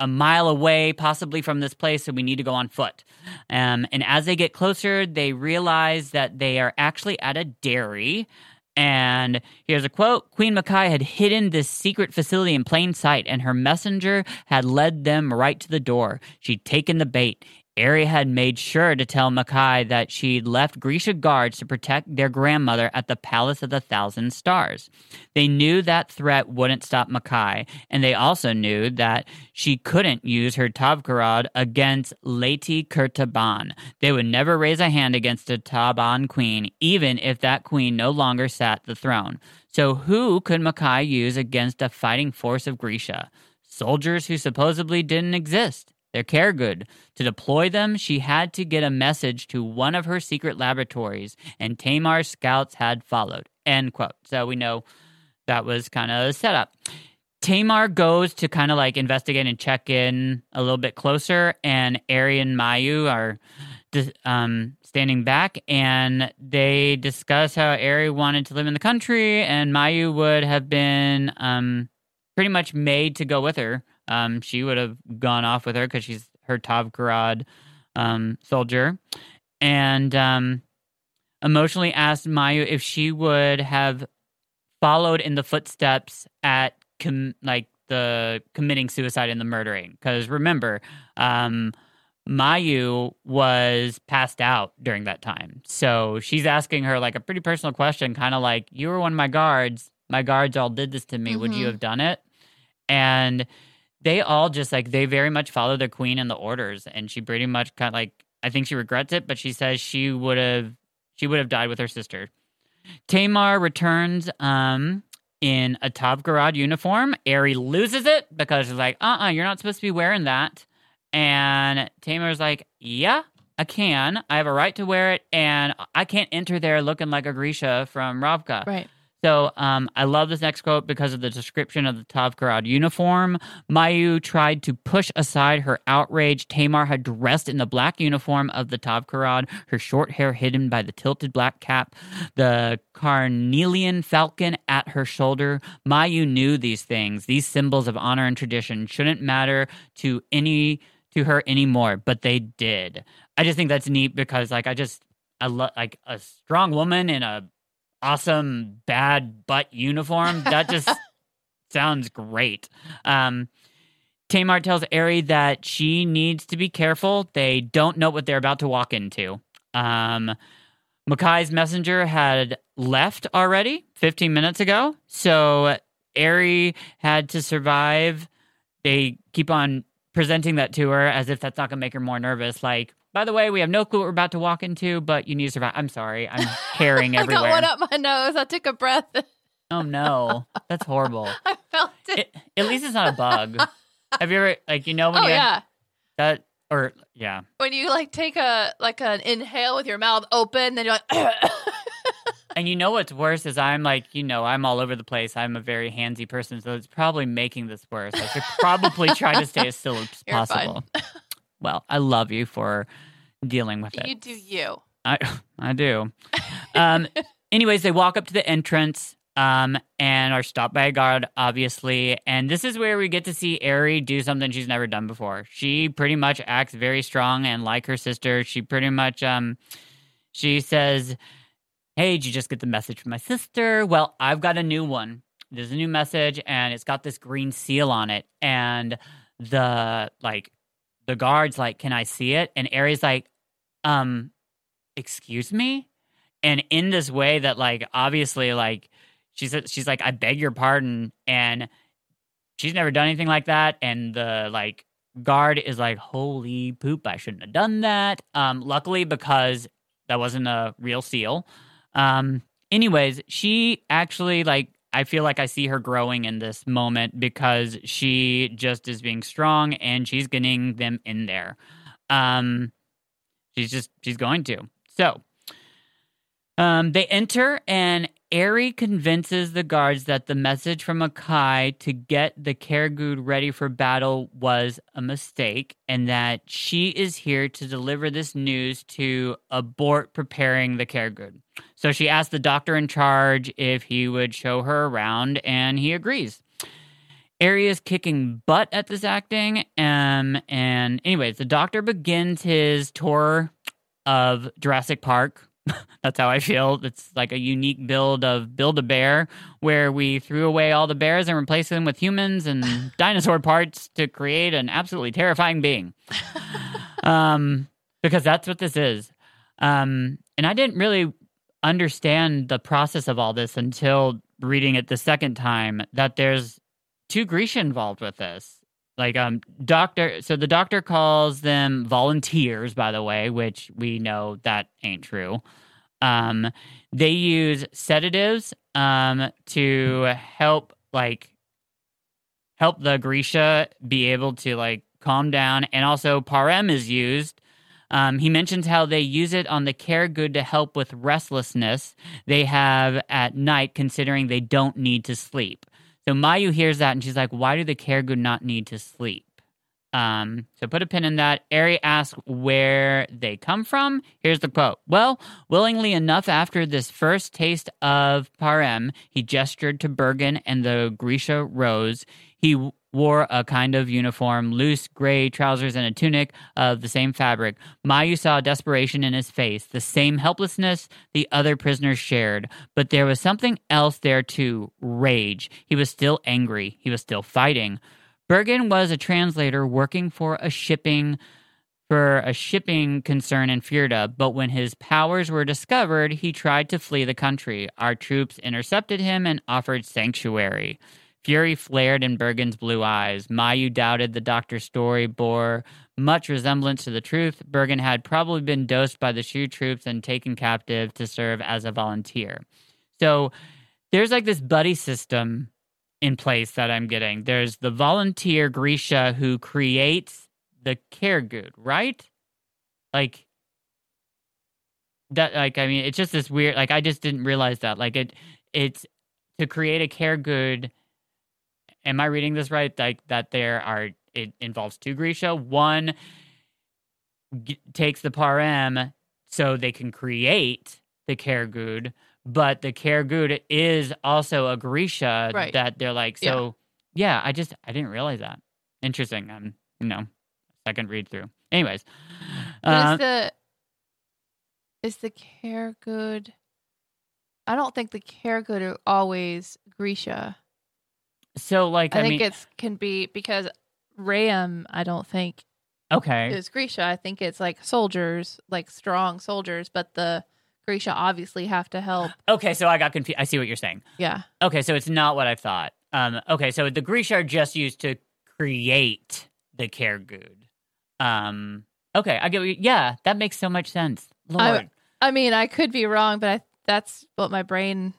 a mile away, possibly from this place, so we need to go on foot. Um, and as they get closer, they realize that they are actually at a dairy. And here's a quote Queen Makhi had hidden this secret facility in plain sight, and her messenger had led them right to the door. She'd taken the bait. Ehri had made sure to tell Makhi that she'd left Grisha guards to protect their grandmother at the Palace of the Thousand Stars. They knew that threat wouldn't stop Makhi, and they also knew that she couldn't use her Tavgharad against Lady Kir-Taban. They would never raise a hand against a Taban queen, even if that queen no longer sat the throne. So who could Makhi use against a fighting force of Grisha? Soldiers who supposedly didn't exist. They're good. To deploy them, she had to get a message to one of her secret laboratories, and Tamar's scouts had followed. End quote. So we know that was kind of a setup. Tamar goes to kind of like investigate and check in a little bit closer, and Ehri and Mayu are um, standing back, and they discuss how Ehri wanted to live in the country, and Mayu would have been um, pretty much made to go with her. Um, she would have gone off with her because she's her Tavgharad um, soldier, and um, emotionally asked Mayu if she would have followed in the footsteps at com- like the committing suicide and the murdering. Because remember, um, Mayu was passed out during that time, so she's asking her like a pretty personal question, kind of like, "You were one of my guards. My guards all did this to me. Would you Mhm. have done it?" And they all just like they very much follow the queen and the orders, and she pretty much kind of like I think she regrets it, but she says she would have she would have died with her sister. Tamar returns um, in a Tavgharad uniform. Ehri loses it because she's like, uh uh-uh, uh, you are not supposed to be wearing that. And Tamar's like, yeah, I can. I have a right to wear it, and I can't enter there looking like a Grisha from Ravka. Right. So um, I love this next quote because of the description of the Tavgharad uniform. Mayu tried to push aside her outrage. Tamar had dressed in the black uniform of the Tavgharad, her short hair hidden by the tilted black cap, the carnelian falcon at her shoulder. Mayu knew these things, these symbols of honor and tradition, shouldn't matter to any to her anymore, but they did. I just think that's neat because, like, I just I love like a strong woman in a awesome bad butt uniform. That just sounds great. Um, Tamar tells Ehri that she needs to be careful. They don't know what they're about to walk into. Um, Makhi's messenger had left already 15 minutes ago. So Ehri had to survive. They keep on presenting that to her as if that's not going to make her more nervous. Like, by the way, we have no clue what we're about to walk into, but you need to survive. I'm sorry. I'm carrying I everywhere. got one up my nose. I took a breath. Oh no, that's horrible. I felt it. It, at least it's not a bug. Have you ever like you know when oh you yeah. that or yeah When you like take a like an inhale with your mouth open, then you're like, and you know what's worse is I'm like you know I'm all over the place. I'm a very handsy person, so it's probably making this worse. I should probably try to stay as still as possible. Well, I love you for dealing with it. you do you. I I do. Um, anyways, they walk up to the entrance. um, and are stopped by a guard, obviously. And this is where we get to see Ehri do something she's never done before. She pretty much acts very strong and like her sister. She pretty much, um, she says, "Hey, did you just get the message from my sister? Well, I've got a new one. There's a new message, and it's got this green seal on it. And the like, the guards like, can I see it? And Ehri's like, um, excuse me." And in this way that like obviously like she's she's like I beg your pardon and she's never done anything like that and the like guard is like holy poop I shouldn't have done that um luckily because that wasn't a real seal um anyways she actually like I feel like I see her growing in this moment because she just is being strong and she's getting them in there. Um she's just she's going to. So um, they enter, and Ehri convinces the guards that the message from Akai to get the khergud ready for battle was a mistake, and that she is here to deliver this news to abort preparing the khergud. So she asks the doctor in charge if he would show her around, and he agrees. Ehri is kicking butt at this acting, um, and anyways, the doctor begins his tour of Jurassic Park That's how I feel. It's like a unique build of Build a Bear, where we threw away all the bears and replaced them with humans and dinosaur parts to create an absolutely terrifying being. um, because that's what this is. Um, and I didn't really understand the process of all this until reading it the second time that there's two Grisha involved with this like um doctor so the doctor calls them volunteers by the way which we know that ain't true. Um they use sedatives um to help like help the grisha be able to like calm down. And also parem is used. Um, he mentions how they use it on the khergud to help with restlessness they have at night, considering they don't need to sleep. So Mayu hears that and she's like, why do the khergud not need to sleep? Um, so put a pin in that. Ehri asks where they come from. Here's the quote. Well, willingly enough, after this first taste of Parem, he gestured to Bergen and the Grisha rose. He wore a kind of uniform, loose gray trousers and a tunic of the same fabric. Mayu saw desperation in his face, the same helplessness the other prisoners shared. But there was something else there too rage. He was still angry, he was still fighting. Bergen was a translator working for a shipping for a shipping concern in Fjerda, but when his powers were discovered, he tried to flee the country. Our troops intercepted him and offered sanctuary. Fury flared in Bergen's blue eyes. Mayu doubted the doctor's story bore much resemblance to the truth. Bergen had probably been dosed by the Shu troops and taken captive to serve as a volunteer. So there's like this buddy system in place that I'm getting. There's the volunteer Grisha who creates the khergud, right? Like that like I mean it's just this weird like I just didn't realize that. Like it it's to create a khergud am I reading this right? Like that there are it involves two Grisha. One g- takes the parem so they can create the khergud, but the khergud is also a Grisha Right. that they're like so. Yeah. I just I didn't realize that. Interesting. Um, you know, second read through. Anyways, uh, is the is the care good? I don't think the khergud are always Grisha. So like I, I, think mean, it's can be because Ram. I don't think okay, is Grisha. I think it's like soldiers, like strong soldiers, but the Grisha obviously have to help. okay. So I got confused. I see what you're saying. Yeah, Okay, so it's not what I thought. Um, okay, so the Grisha are just used to create the khergud. Um, okay, I get. What you, yeah, that makes so much sense. Lord, I- I mean, I could be wrong, but I, that's what my brain.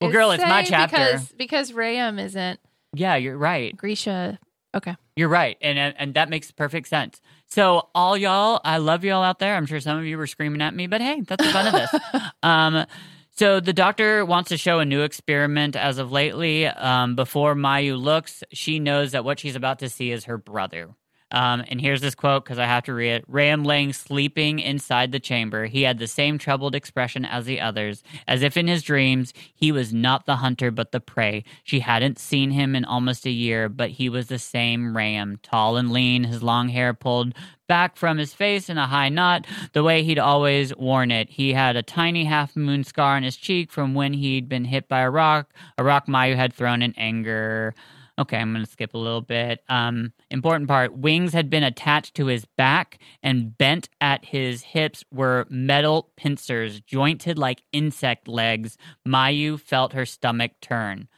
Well, girl, it's my chapter. because because Ram isn't yeah, you're right. Grisha. Okay, You're right, and and and that makes perfect sense. So, all y'all, I love y'all out there. I'm sure some of you were screaming at me, but hey, that's the fun of this. Um, so the doctor wants to show a new experiment as of lately. Um, before Mayu looks, she knows that what she's about to see is her brother. Um, and here's this quote because I have to read it. Ram laying sleeping inside the chamber. He had the same troubled expression as the others, as if in his dreams he was not the hunter but the prey. She hadn't seen him in almost a year, but he was the same Ram, tall and lean, his long hair pulled back from his face in a high knot, the way he'd always worn it. He had a tiny half moon scar on his cheek from when he'd been hit by a rock, a rock Mayu had thrown in anger. Okay, I'm going to skip a little bit. Um, important part wings had been attached to his back, and bent at his hips were metal pincers, jointed like insect legs. Mayu felt her stomach turn.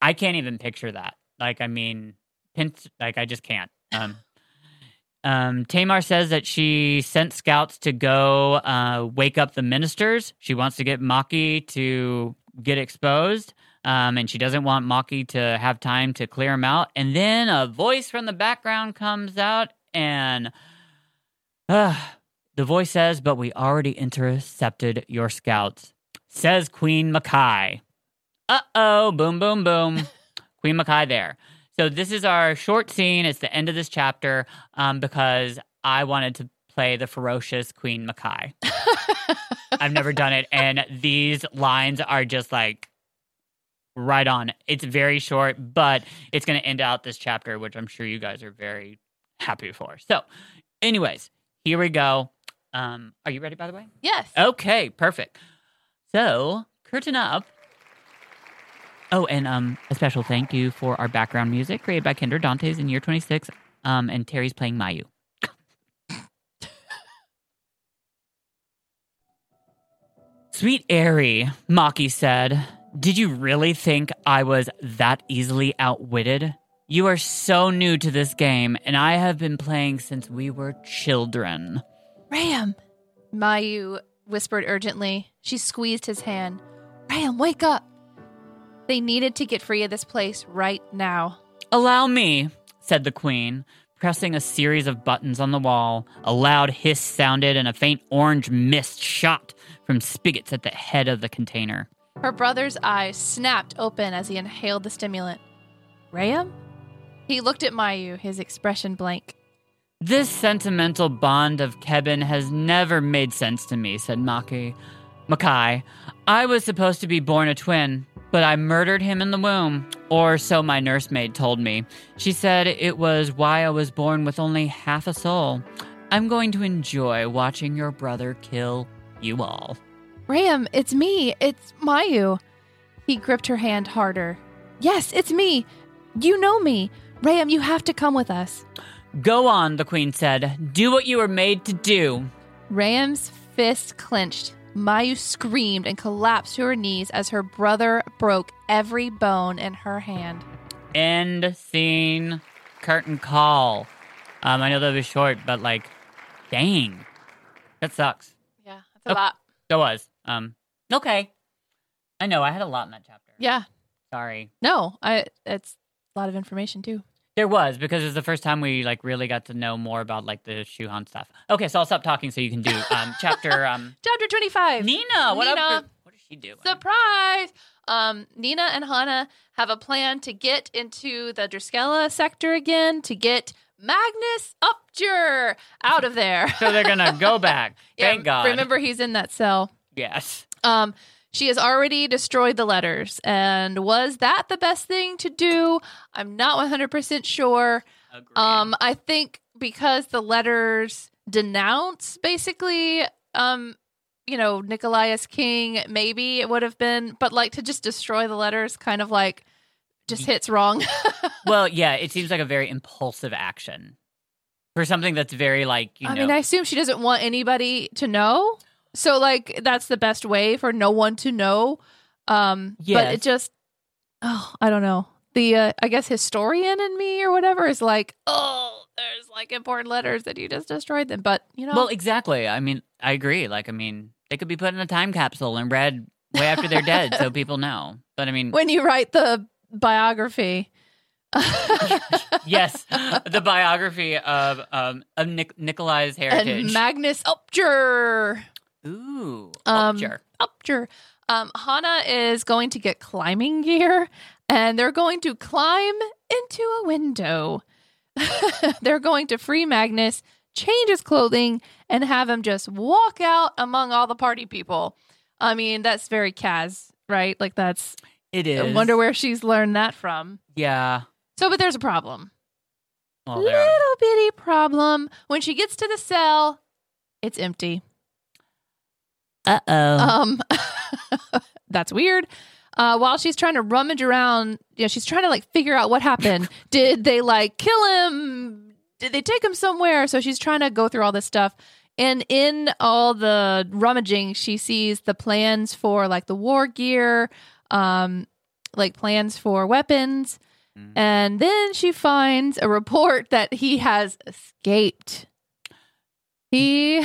I can't even picture that. Like, I mean, pinch, like, I just can't. Um, um, Tamar says that she sent scouts to go uh, wake up the ministers. She wants to get Makhi to get exposed. Um, and she doesn't want Makhi to have time to clear him out. And then a voice from the background comes out, and uh, the voice says, But we already intercepted your scouts, says Queen Makhi. Uh oh, boom, boom, boom. Queen Makhi there. So this is our short scene. It's the end of this chapter um, because I wanted to play the ferocious Queen Makhi. I've never done it, and these lines are just like right on. It's very short, but it's going to end out this chapter, which I'm sure you guys are very happy for. So, anyways, here we go. Um, are you ready, by the way? Yes. Okay, perfect. So, curtain up. Oh, and um, a special thank you for our background music created by Kendra Dantes in year 26. Um, and Terry's playing Mayu. Sweet Ehri, Makhi said, Did you really think I was that easily outwitted? You are so new to this game, and I have been playing since we were children. Ram, Mayu whispered urgently. She squeezed his hand. Ram, wake up. They needed to get free of this place right now. Allow me, said the queen, pressing a series of buttons on the wall. A loud hiss sounded, and a faint orange mist shot from spigots at the head of the container. Her brother's eyes snapped open as he inhaled the stimulant. Ram? He looked at Mayu, his expression blank. This sentimental bond of kebben has never made sense to me, said Makhi. Makhi, I was supposed to be born a twin, but I murdered him in the womb, or so my nursemaid told me. She said it was why I was born with only half a soul. I'm going to enjoy watching your brother kill you all. Ram, it's me. It's Mayu. He gripped her hand harder. Yes, it's me. You know me. Ram, you have to come with us. Go on, the queen said. Do what you were made to do. Ram's fist clenched. Mayu screamed and collapsed to her knees as her brother broke every bone in her hand. End scene. Curtain call. Um, I know that was short, but like, dang, that sucks. Yeah, that's a Oh. lot. That was. Um, okay. I know I had a lot in that chapter. Yeah. Sorry. No, I it's a lot of information too. There was because it was the first time we like really got to know more about like the Shu Han stuff. Okay, so I'll stop talking so you can do um chapter um Chapter 25. Nina. What Nina. up? What is she doing? Surprise! Um, Nina and Hanne have a plan to get into the Drüskelle sector again to get Magnus Opjer out of there. so they're gonna go back. Yeah, Thank God. Remember, he's in that cell. Yes. Um, she has already destroyed the letters. And was that the best thing to do? I'm not 100% sure. Agreed. Um, I think because the letters denounce basically, um, you know, Nicolaus King, maybe it would have been, but like to just destroy the letters kind of like just hits wrong. well, yeah, it seems like a very impulsive action for something that's very like you I know. mean, I assume she doesn't want anybody to know. So like that's the best way for no one to know. Um but it just oh, I don't know. The uh, I guess historian in me or whatever is like, "Oh, there's like important letters that you just destroyed them." But, you know, well, exactly. I mean, I agree. Like, I mean, they could be put in a time capsule and read way after they're dead, so people know. But I mean, when you write the biography yes, the biography of um of Nic- Nikolai's heritage. and Magnus Opjer. Ooh, Um, Opjer. Opjer. Um, Hanne is going to get climbing gear, and they're going to climb into a window. they're going to free Magnus, change his clothing, and have him just walk out among all the party people. I mean, that's very Kaz, right? Like that's. It I wonder where she's learned that from. Yeah. So, but there's a problem. Well. Little bitty problem. When she gets to the cell, it's empty. Uh oh. Um, that's weird. Uh, while she's trying to rummage around, you know, she's trying to like figure out what happened. Did they like kill him? Did they take him somewhere? So she's trying to go through all this stuff. And in all the rummaging, she sees the plans for like the war gear, um, like plans for weapons. Mhm. And then she finds a report that he has escaped. He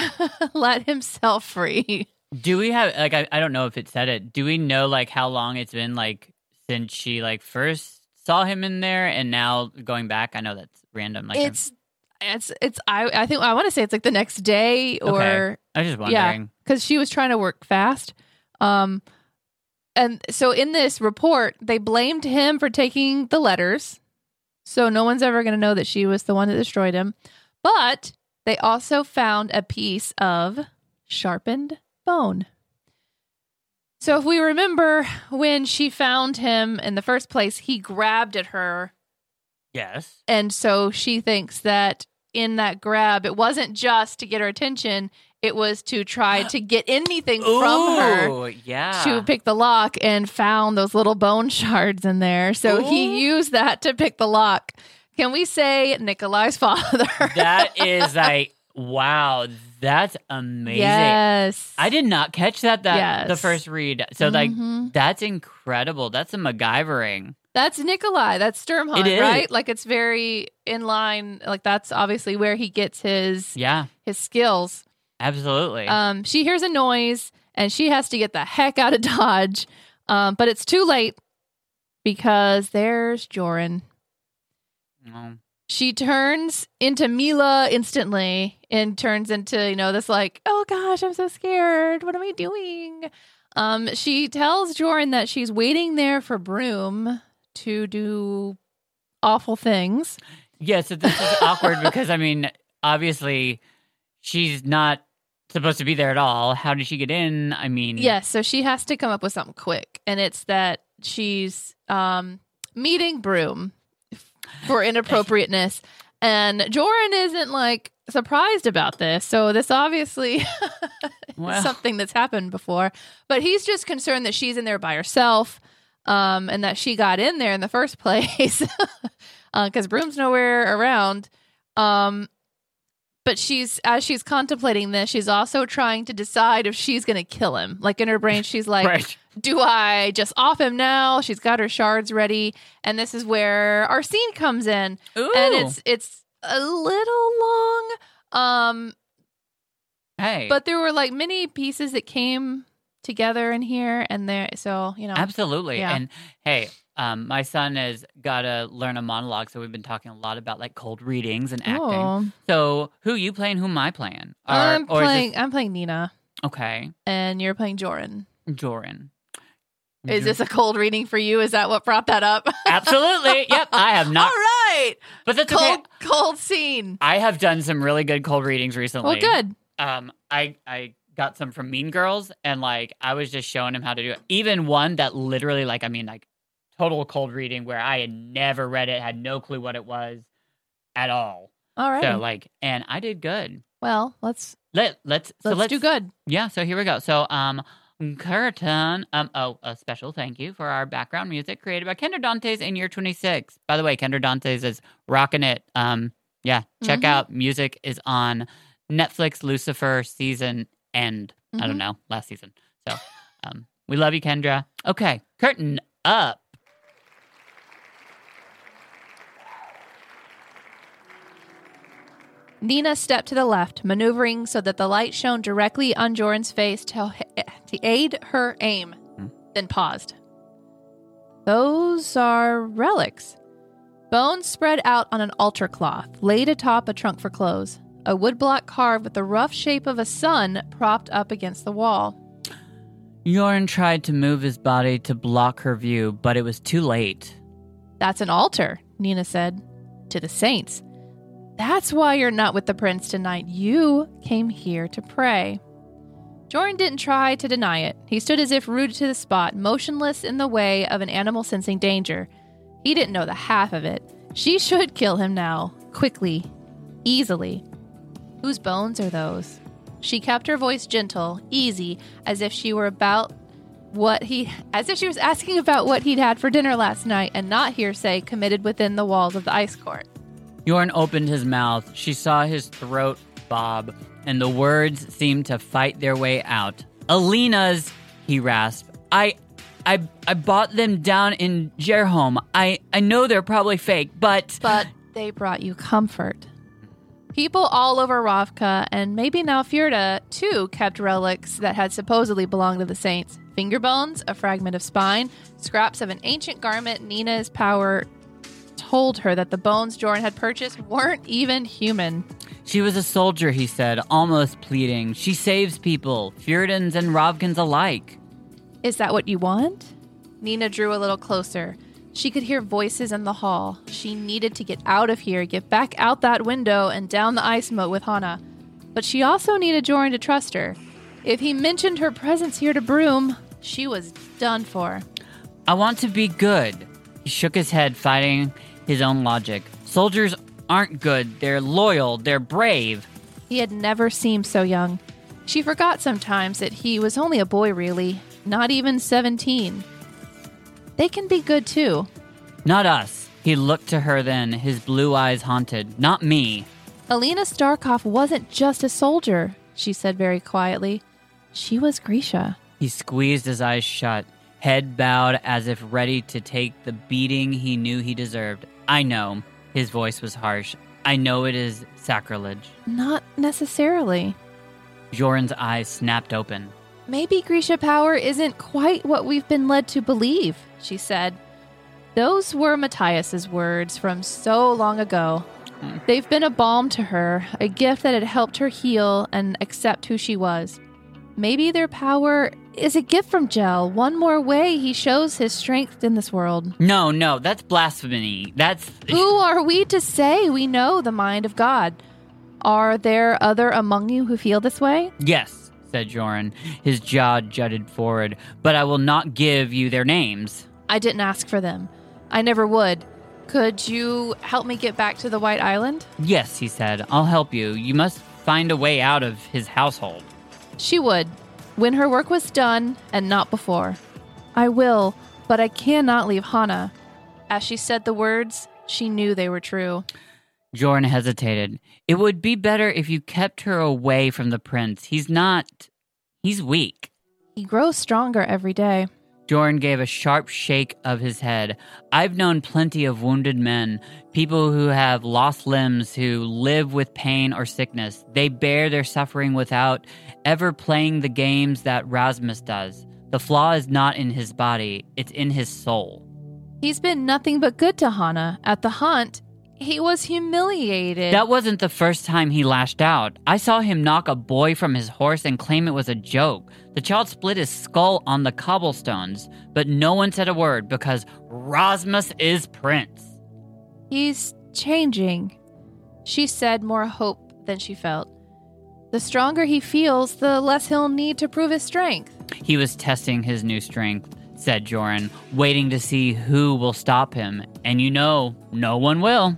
let himself free. Do we have like I, I don't know if it said it. Do we know like how long it's been like since she like first saw him in there and now going back? I know that's random. Like I'm- it's it's it's I I think I want to say it's like the next day or Okay. I was just yeah. wondering. because she was trying to work fast. Um, and so in this report, they blamed him for taking the letters. So no one's ever going to know that she was the one that destroyed him. But they also found a piece of sharpened bone. So if we remember when she found him in the first place, he grabbed at her Yes. and so she thinks that in that grab, it wasn't just to get her attention, it was to try to get anything from her yeah. to pick the lock and found those little bone shards in there. So Ooh. he used that to pick the lock. Can we say Nikolai's father? that is like wow, that's amazing. Yes. I did not catch that that Yes. the first read. So like Mhm. that's incredible. That's a MacGyvering. That's Nikolai. That's is. right? Like it's very in line. Like that's obviously where he gets his Yeah, his skills. absolutely. Um, she hears a noise and she has to get the heck out of Dodge. Um, but it's too late because there's Joran. Oh. She turns into Mila instantly and turns into, you know, this like, oh gosh, I'm so scared. What am I doing? Um, she tells Joran that she's waiting there for Brum to do awful things. Yeah, so this is awkward because I mean, obviously, she's not supposed to be there at all. How did she get in? I mean, Yes, so she has to come up with something quick, and it's that she's um, meeting Brum for inappropriateness, and Joran isn't like surprised about this. So this obviously Well. something that's happened before, but he's just concerned that she's in there by herself, um, and that she got in there in the first place because Brum's nowhere around. Um, but she's as she's contemplating this, she's also trying to decide if she's going to kill him. Like in her brain, she's like, right. "Do I just off him now?" She's got her shards ready, and this is where our scene comes in, Ooh. and it's it's a little long, um, hey, but there were like many pieces that came together in here, and there, so you know, absolutely. Yeah. And hey, um, my son has got to learn a monologue, so we've been talking a lot about like cold readings and acting. Oh. So, who you playing? Who am I playing? Or- I'm playing. this- I'm playing Nina, okay, and you're playing Joran. Joran. Is this a cold reading for you? Is that what brought that up? absolutely? Yep, I have not, All right. but that's okay. cold, cold scene. I have done some really good cold readings recently. Well, good. um i i got some from mean girls and like i was just showing him how to do it even one that literally like i mean like total cold reading where i had never read it had no clue what it was at all All right. so like and i did good well, let's let let's so let's, let's do good. yeah so here we go so um curtain. Um oh a special thank you for our background music created by kendra dantes in year 26 by the way kendra dantes is rocking it. Um yeah check Mhm. out music is on netflix lucifer season end. I Mhm. don't know last season. So um we love you kendra. Okay curtain up Nina stepped to the left, maneuvering so that the light shone directly on Joran's face to, to aid her aim, Hmm. then paused. Those are relics. Bones spread out on an altar cloth, laid atop a trunk for clothes. A woodblock carved with the rough shape of a sun propped up against the wall. Joran tried to move his body to block her view but it was too late That's an altar, Nina said. To the saints. That's why you're not with the prince tonight. You came here to pray. Joran didn't try to deny it. He stood as if rooted to the spot, motionless in the way of an animal sensing danger. He didn't know the half of it. She should kill him now, quickly, easily. Whose bones are those? She kept her voice gentle, easy, as if she were about what he as if she was asking about what he'd had for dinner last night and not hearsay committed within the walls of the ice court. Joran opened his mouth. She saw his throat bob, and the words seemed to fight their way out. Alina's, he rasped. I I I bought them down in Gerholm. I I know they're probably fake, but But they brought you comfort. People all over Ravka and maybe now Fjerda too kept relics that had supposedly belonged to the saints. Finger bones, a fragment of spine, scraps of an ancient garment Nina's power told her that the bones Joran had purchased weren't even human. she was a soldier, he said, almost pleading. She saves people, Fjerdans and Ravkans alike. Is that what you want? Nina drew a little closer. She could hear voices in the hall. She needed to get out of here, get back out that window, and down the ice moat with Hanne. But she also needed Joran to trust her. If he mentioned her presence here to Brum, she was done for. I want to be good. He shook his head, fighting his own logic. Soldiers aren't good. They're loyal. They're brave. He had never seemed so young. She forgot sometimes that he was only a boy, really, not even 17. They can be good too. Not us. He looked to her then, his blue eyes haunted. Not me. Alina Starkov wasn't just a soldier, she said very quietly. She was Grisha. He squeezed his eyes shut, head bowed as if ready to take the beating he knew he deserved. I know. His voice was harsh. I know it is sacrilege. Not necessarily. Joran's eyes snapped open. Maybe Grisha power isn't quite what we've been led to believe, she said. Those were Matthias's words from so long ago. Hmm. They've been a balm to her, a gift that had helped her heal and accept who she was. Maybe their power is a gift from Djel, one more way he shows his strength in this world. No, no, that's blasphemy. That's. Who are we to say we know the mind of God? Are there other among you who feel this way? Yes, said Joran, his jaw jutted forward, but I will not give you their names. I didn't ask for them. I never would. Could you help me get back to the White Island? Yes, he said, I'll help you. You must find a way out of his household. She would, when her work was done and not before. I will, but I cannot leave Hanne. As she said the words, she knew they were true. Joran hesitated. It would be better if you kept her away from the prince. He's not. He's weak. He grows stronger every day. Joran gave a sharp shake of his head. I've known plenty of wounded men, people who have lost limbs, who live with pain or sickness. They bear their suffering without ever playing the games that Rasmus does. The flaw is not in his body, it's in his soul. He's been nothing but good to Hanne. At the hunt, he was humiliated. That wasn't the first time he lashed out. I saw him knock a boy from his horse and claim it was a joke. The child split his skull on the cobblestones, but no one said a word because Rasmus is Prince. He's changing. She said more hope than she felt. The stronger he feels, the less he'll need to prove his strength. He was testing his new strength, said Joran, waiting to see who will stop him. And you know, no one will.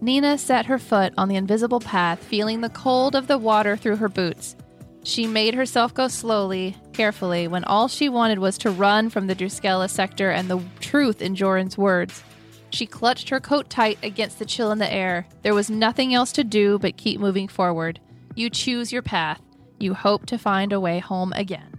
Nina set her foot on the invisible path, feeling the cold of the water through her boots. She made herself go slowly, carefully, when all she wanted was to run from the Drüskelle sector and the truth in Joran's words. She clutched her coat tight against the chill in the air. There was nothing else to do but keep moving forward. You choose your path. You hope to find a way home again.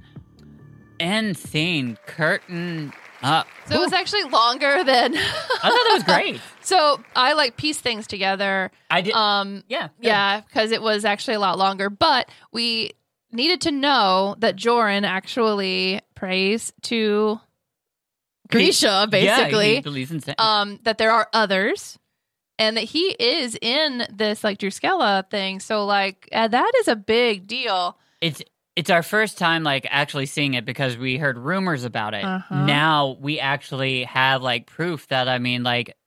End scene. Curtain up. So it was actually longer than. I thought that was great. so I like piece things together. I did. Um, yeah. good. Yeah, because it was actually a lot longer. But we needed to know that Joran actually prays to Grisha, basically. he believes in. Um, that there are others, and that he is in this like Drüskelle thing. So like uh, that is a big deal. it's it's our first time like actually seeing it because we heard rumors about it. Uh-huh. Now we actually have like proof that I mean like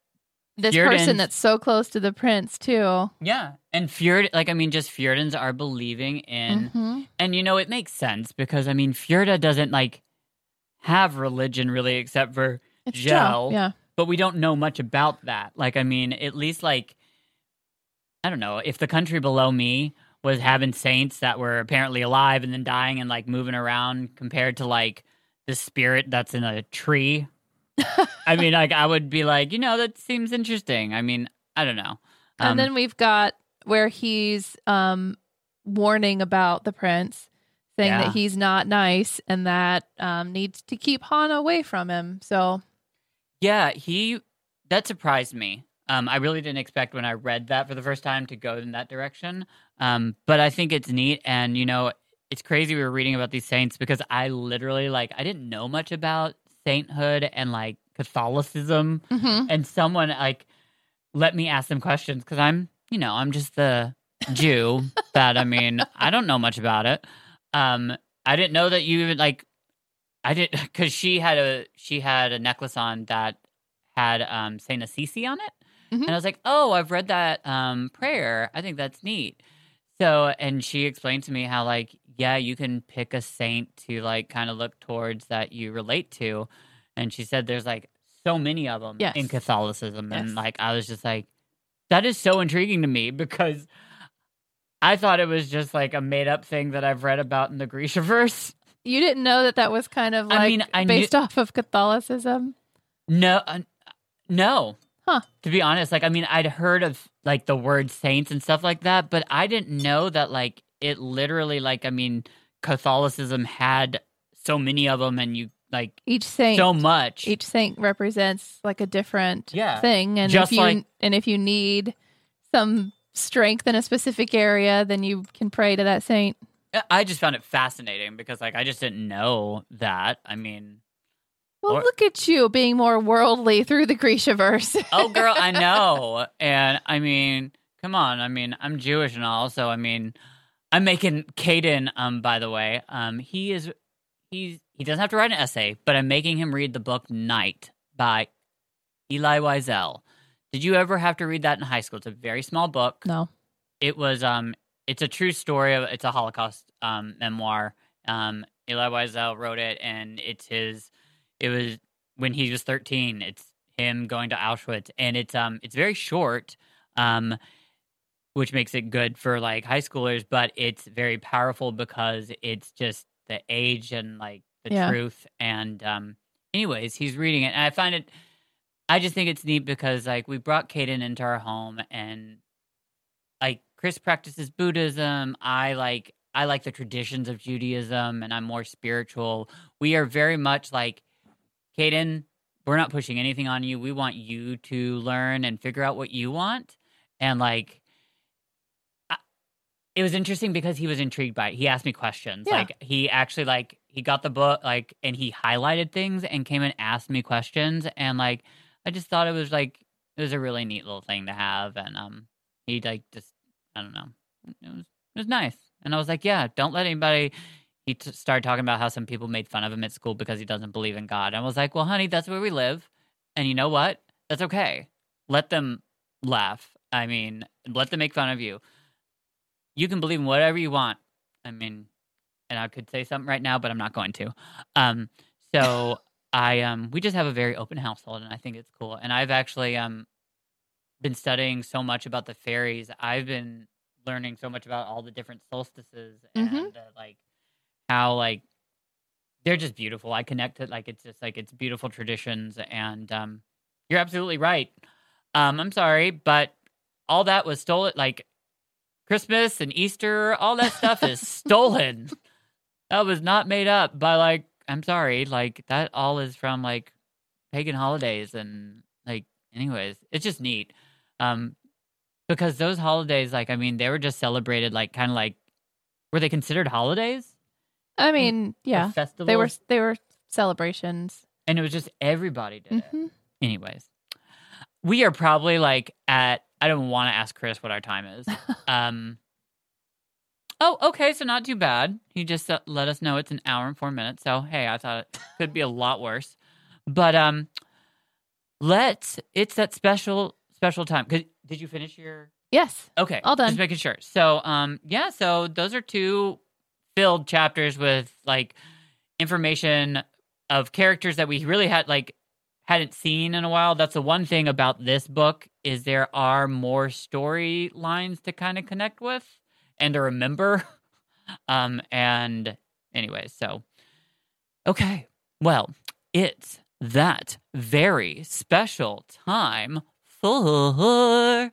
this Fjerdan's- person that's so close to the prince too. Yeah, and Fjord, like I mean, just Fjerdans are believing in, Mhm. and you know it makes sense because I mean Fjerda doesn't like have religion really, except for It's Djel. Yeah. but we don't know much about that. Like, I mean, at least like I don't know if the country below me was having saints that were apparently alive and then dying and like moving around compared to like the spirit that's in a tree. I mean, like I would be like, you know, that seems interesting. I mean, I don't know. Um, and then we've got where he's um warning about the prince, saying Yeah. that he's not nice and that um needs to keep Hanne away from him. So Yeah, he that surprised me. Um, I really didn't expect when I read that for the first time to go in that direction. Um, but I think it's neat, and you know, it's crazy. We were reading about these saints because I literally like I didn't know much about sainthood and like Catholicism, mhm. and someone like let me ask them questions because I'm, you know, I'm just the Jew that I mean, I don't know much about it. Um, I didn't know that you even like, I did because she had a she had a necklace on that had um Saint Assisi on it, Mhm. and I was like, oh, I've read that um prayer. I think that's neat. So, and she explained to me how like, yeah, you can pick a saint to like kind of look towards that you relate to, and she said there's like so many of them Yes. in Catholicism, Yes. and like I was just like, that is so intriguing to me because I thought it was just like a made up thing that I've read about in the Grishaverse. you didn't know that that was kind of I like mean, I knew- based off of Catholicism. No, uh, no. Huh. To be honest, like I mean, I'd heard of like the word saints and stuff like that, but I didn't know that like it literally like I mean, Catholicism had so many of them, and you like Each saint so much. each saint represents like a different Yeah. thing and Just if you like- and if you need some strength in a specific area then you can pray to that saint I just found it fascinating because like I just didn't know that. I mean, well Or- look at you being more worldly through the Grishaverse oh girl, I know, and I mean, come on. I mean, I'm Jewish and all, so I mean, I'm making Caden. Um, by the way, um, he is he's he doesn't have to write an essay, but I'm making him read the book Night by Elie Wiesel. Did you ever have to read that in high school? It's a very small book. no It was um, it's a true story of it's a Holocaust um memoir. Um, Elie Wiesel wrote it, and it's his. It was when he was 13. It's him going to Auschwitz, and it's um, it's very short. Um, which makes it good for like high schoolers, but it's very powerful because it's just the age and like the Yeah. truth. And um, anyways, he's reading it, and I find it. I just think it's neat because like we brought Kaden into our home, and like Chris practices Buddhism. I like I like the traditions of Judaism, and I'm more spiritual. We are very much like Kaden. We're not pushing anything on you. We want you to learn and figure out what you want, and like it was interesting because he was intrigued by it. He asked me questions. Yeah. Like he actually like he got the book like and he highlighted things and came and asked me questions and like I just thought it was like it was a really neat little thing to have and um he like just I don't know. It was it was nice. And I was like, yeah, don't let anybody he t- started talking about how some people made fun of him at school because he doesn't believe in God. And I was like, well, honey, that's where we live. And you know what? That's okay. Let them laugh. I mean, let them make fun of you you can believe in whatever you want. I mean, and I could say something right now, but I'm not going to. Um, so I um, we just have a very open household, and I think it's cool. And I've actually um, been studying so much about the fairies. I've been learning so much about all the different solstices and Mhm. uh, like how like they're just beautiful. I connect it like it's just like it's beautiful traditions, and um, you're absolutely right. Um, I'm sorry, but all that was stolen. Like Christmas and Easter, all that stuff is stolen. That was not made up by like I'm sorry, like that all is from like pagan holidays and like anyways, it's just neat. Um because those holidays like I mean they were just celebrated like kind of like were they considered holidays? I mean Or yeah festivals? they were they were celebrations and it was just everybody did it. hmm Anyways, we are probably like at. I don't want to ask Chris what our time is. um. Oh, okay. So not too bad. He just uh, let us know it's an hour and four minutes. So hey, I thought it could be a lot worse, but um, let's. It's that special special time. 'Cause- Did you finish your? Yes. Okay, All done. Just making sure. So, um, yeah. So those are two filled chapters with like information of characters that we really had like hadn't seen in a while. That's the one thing about this book is there are more storylines to kind of connect with and to remember. Um, and anyway, so okay. Well, it's that very special time for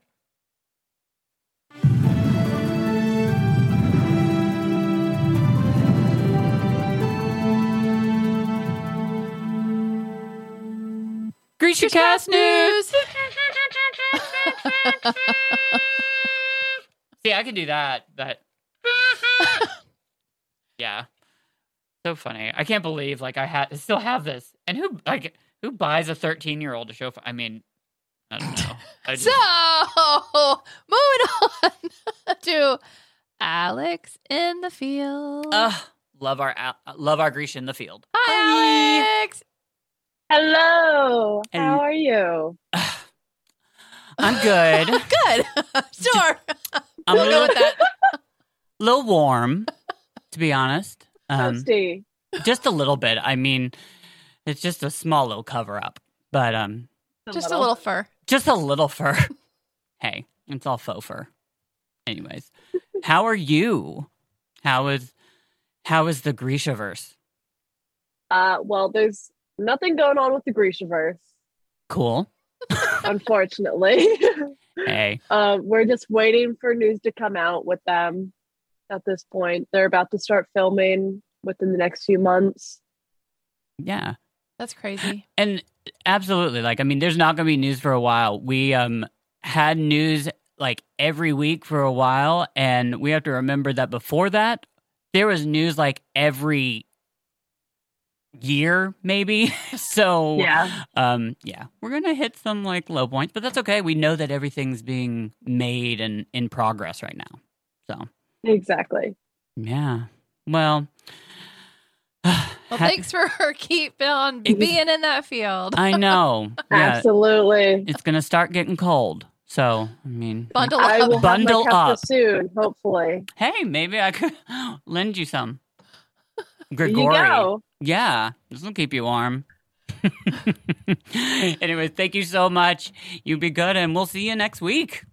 Grisha Cast News. See, I could do that, but yeah, so funny. I can't believe like I had still have this, and who like who buys a thirteen year old to show? I mean, I don't know. I just- So, moving on to Alex in the field. Ugh, love our uh, love our Grisha in the field. Hi, Alex. Hello. And- How are you? I'm good. Good. sure. I'm a we'll go little, with that. A little warm, to be honest. Um, just a little bit. I mean, it's just a small little cover up, but um, Just a little fur. just a little fur. hey, it's all faux fur. Anyways, how are you? How is how is the Grishaverse? Uh, well, there's nothing going on with the Grishaverse, Cool. unfortunately. Hey, uh, we're just waiting for news to come out with them at this point. They're about to start filming within the next few months. yeah, That's crazy. and absolutely. Like, I mean, there's not going to be news for a while. We um had news like every week for a while, and we have to remember that before that, there was news like every year, maybe. so Yeah. um yeah we're gonna hit some like low points but that's okay we know that everything's being made and in progress right now so Exactly. yeah well Well, thanks for her keep on being in that field. i know yeah Absolutely. it's gonna start getting cold so i mean Bundle I will up. have Bundle my cuppa up. soon, hopefully. hey maybe i could lend you some There you Grigori. go. Yeah, this will keep you warm. Anyways, thank you so much. You be good, and we'll see you next week.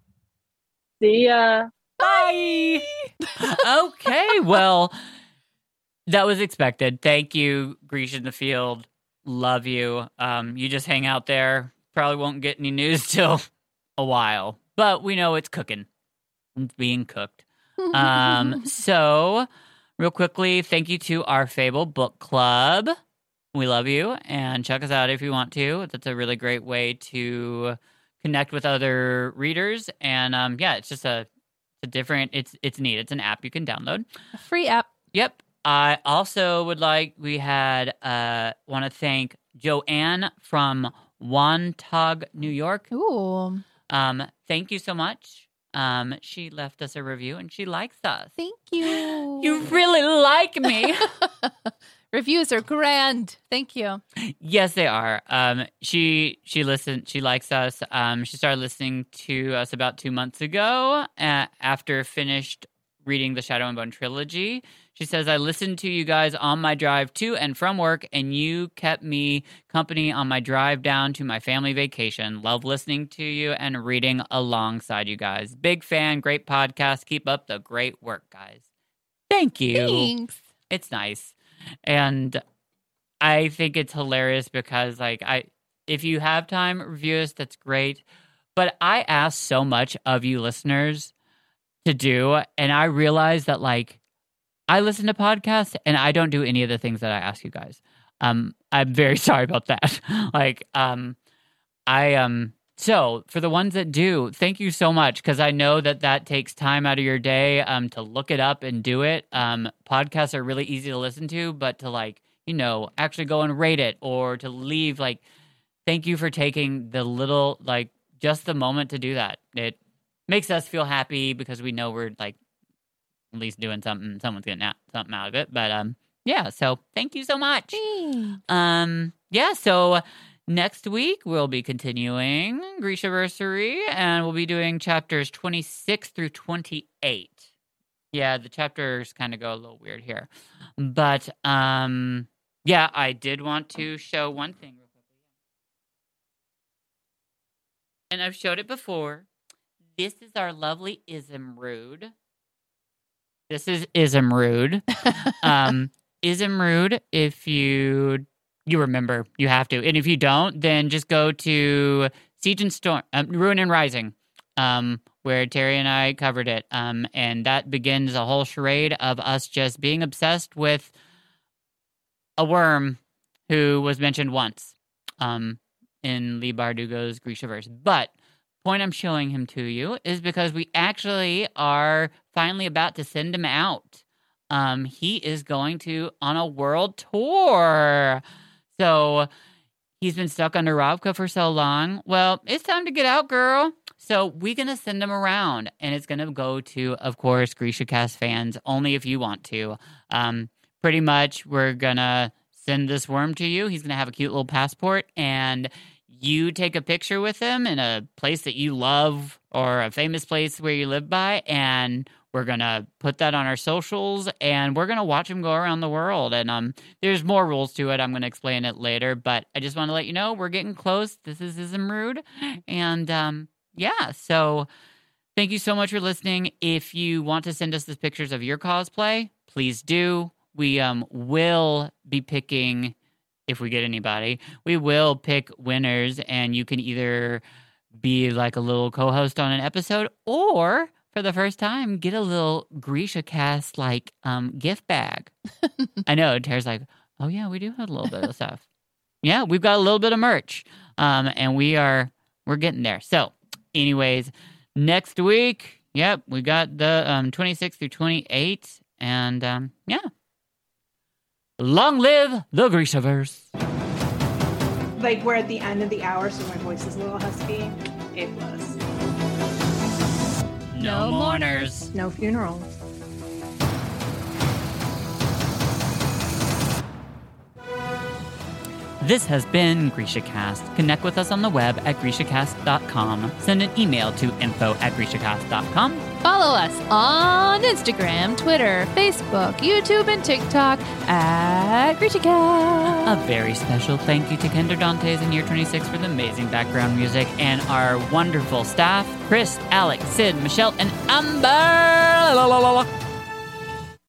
See ya. Bye. okay, well, that was expected. Thank you, Grisha in the field. Love you. Um, you just hang out there. Probably won't get any news till a while, but we know it's cooking. It's being cooked. Um, so, real quickly, thank you to our Fable Book Club. We love you, and check us out if you want to. That's a really great way to connect with other readers, and um, yeah, it's just a, a different. It's it's neat. It's an app you can download. A free app. Yep. I also would like we had uh want to thank Joanne from Wantagh, New York. Ooh. Um, thank you so much. Um, she left us a review and she likes us. Thank you. You really like me. Reviews are grand. Thank you. yes, they are. Um, she she listened. She likes us. Um, she started listening to us about two months ago. Uh, after finished reading the Shadow and Bone trilogy, she says, "I listened to you guys on my drive to and from work, and you kept me company on my drive down to my family vacation. Love listening to you and reading alongside you guys. Big fan. Great podcast. Keep up the great work, guys. Thank you." Thanks. it's nice and i think it's hilarious because like i if you have time review us that's great but i ask so much of you listeners to do and i realize that like i listen to podcasts and i don't do any of the things that i ask you guys. Um i'm very sorry about that. Like um i um so for the ones that do thank you so much because i know that that takes time out of your day um to look it up and do it. Um podcasts are really easy to listen to but to like you know actually go and rate it or to leave like thank you for taking the little like just the moment to do that. It makes us feel happy because we know we're like at least doing something someone's getting out, something out of it but um yeah so thank you so much um, yeah, so next week we'll be continuing Grishaversary and we'll be doing chapters 26 through 28. Yeah, the chapters kind of go a little weird here. But um yeah, I did want to show one thing. And I've showed it before. This is our lovely Izumrud. This is Izumrud. um, Izumrud, if you you remember, you have to, and if you don't, then just go to Siege and Storm, um, Ruin and Rising, um, where Terry and I covered it, um, and that begins a whole charade of us just being obsessed with a worm who was mentioned once, um, in Leigh Bardugo's Grishaverse, but point I'm showing him to you is because we actually are finally about to send him out. Um, he is going to on a world tour. So he's been stuck under Ravka for so long. Well, it's time to get out, girl. So we're gonna send him around, and it's gonna go to, of course, Grisha Cast fans only if you want to. Um, pretty much, we're gonna send this worm to you. He's gonna have a cute little passport, and you take a picture with him in a place that you love or a famous place where you live by and we're gonna put that on our socials and we're gonna watch him go around the world. And um there's more rules to it. I'm gonna explain it later but i just want to let you know we're getting close. This is Izumrud and um yeah so thank you so much for listening. If you want to send us the pictures of your cosplay please do. We um will be picking if we get anybody, we will pick winners, and you can either be like a little co-host on an episode, or for the first time, get a little Grisha cast like um gift bag. I know Tara's like, oh yeah, we do have a little bit of stuff. Yeah, we've got a little bit of merch, um, and we are we're getting there. So, anyways, next week, yep, we got the um 26 through 28, and um, yeah. Long live the Grishaverse. Like we're at the end of the hour, so my voice is a little husky. A plus. No mourners. No funerals. This has been GrishaCast. Connect with us on the web at GrishaCast.com. Send an email to info at GrishaCast.com. Follow us on Instagram, Twitter, Facebook, YouTube, and TikTok at GrishaCast. A very special thank you to Kendra Dantes in Year 26 for the amazing background music and our wonderful staff Chris, Alex, Sid, Michelle, and Amber. La, la, la, la.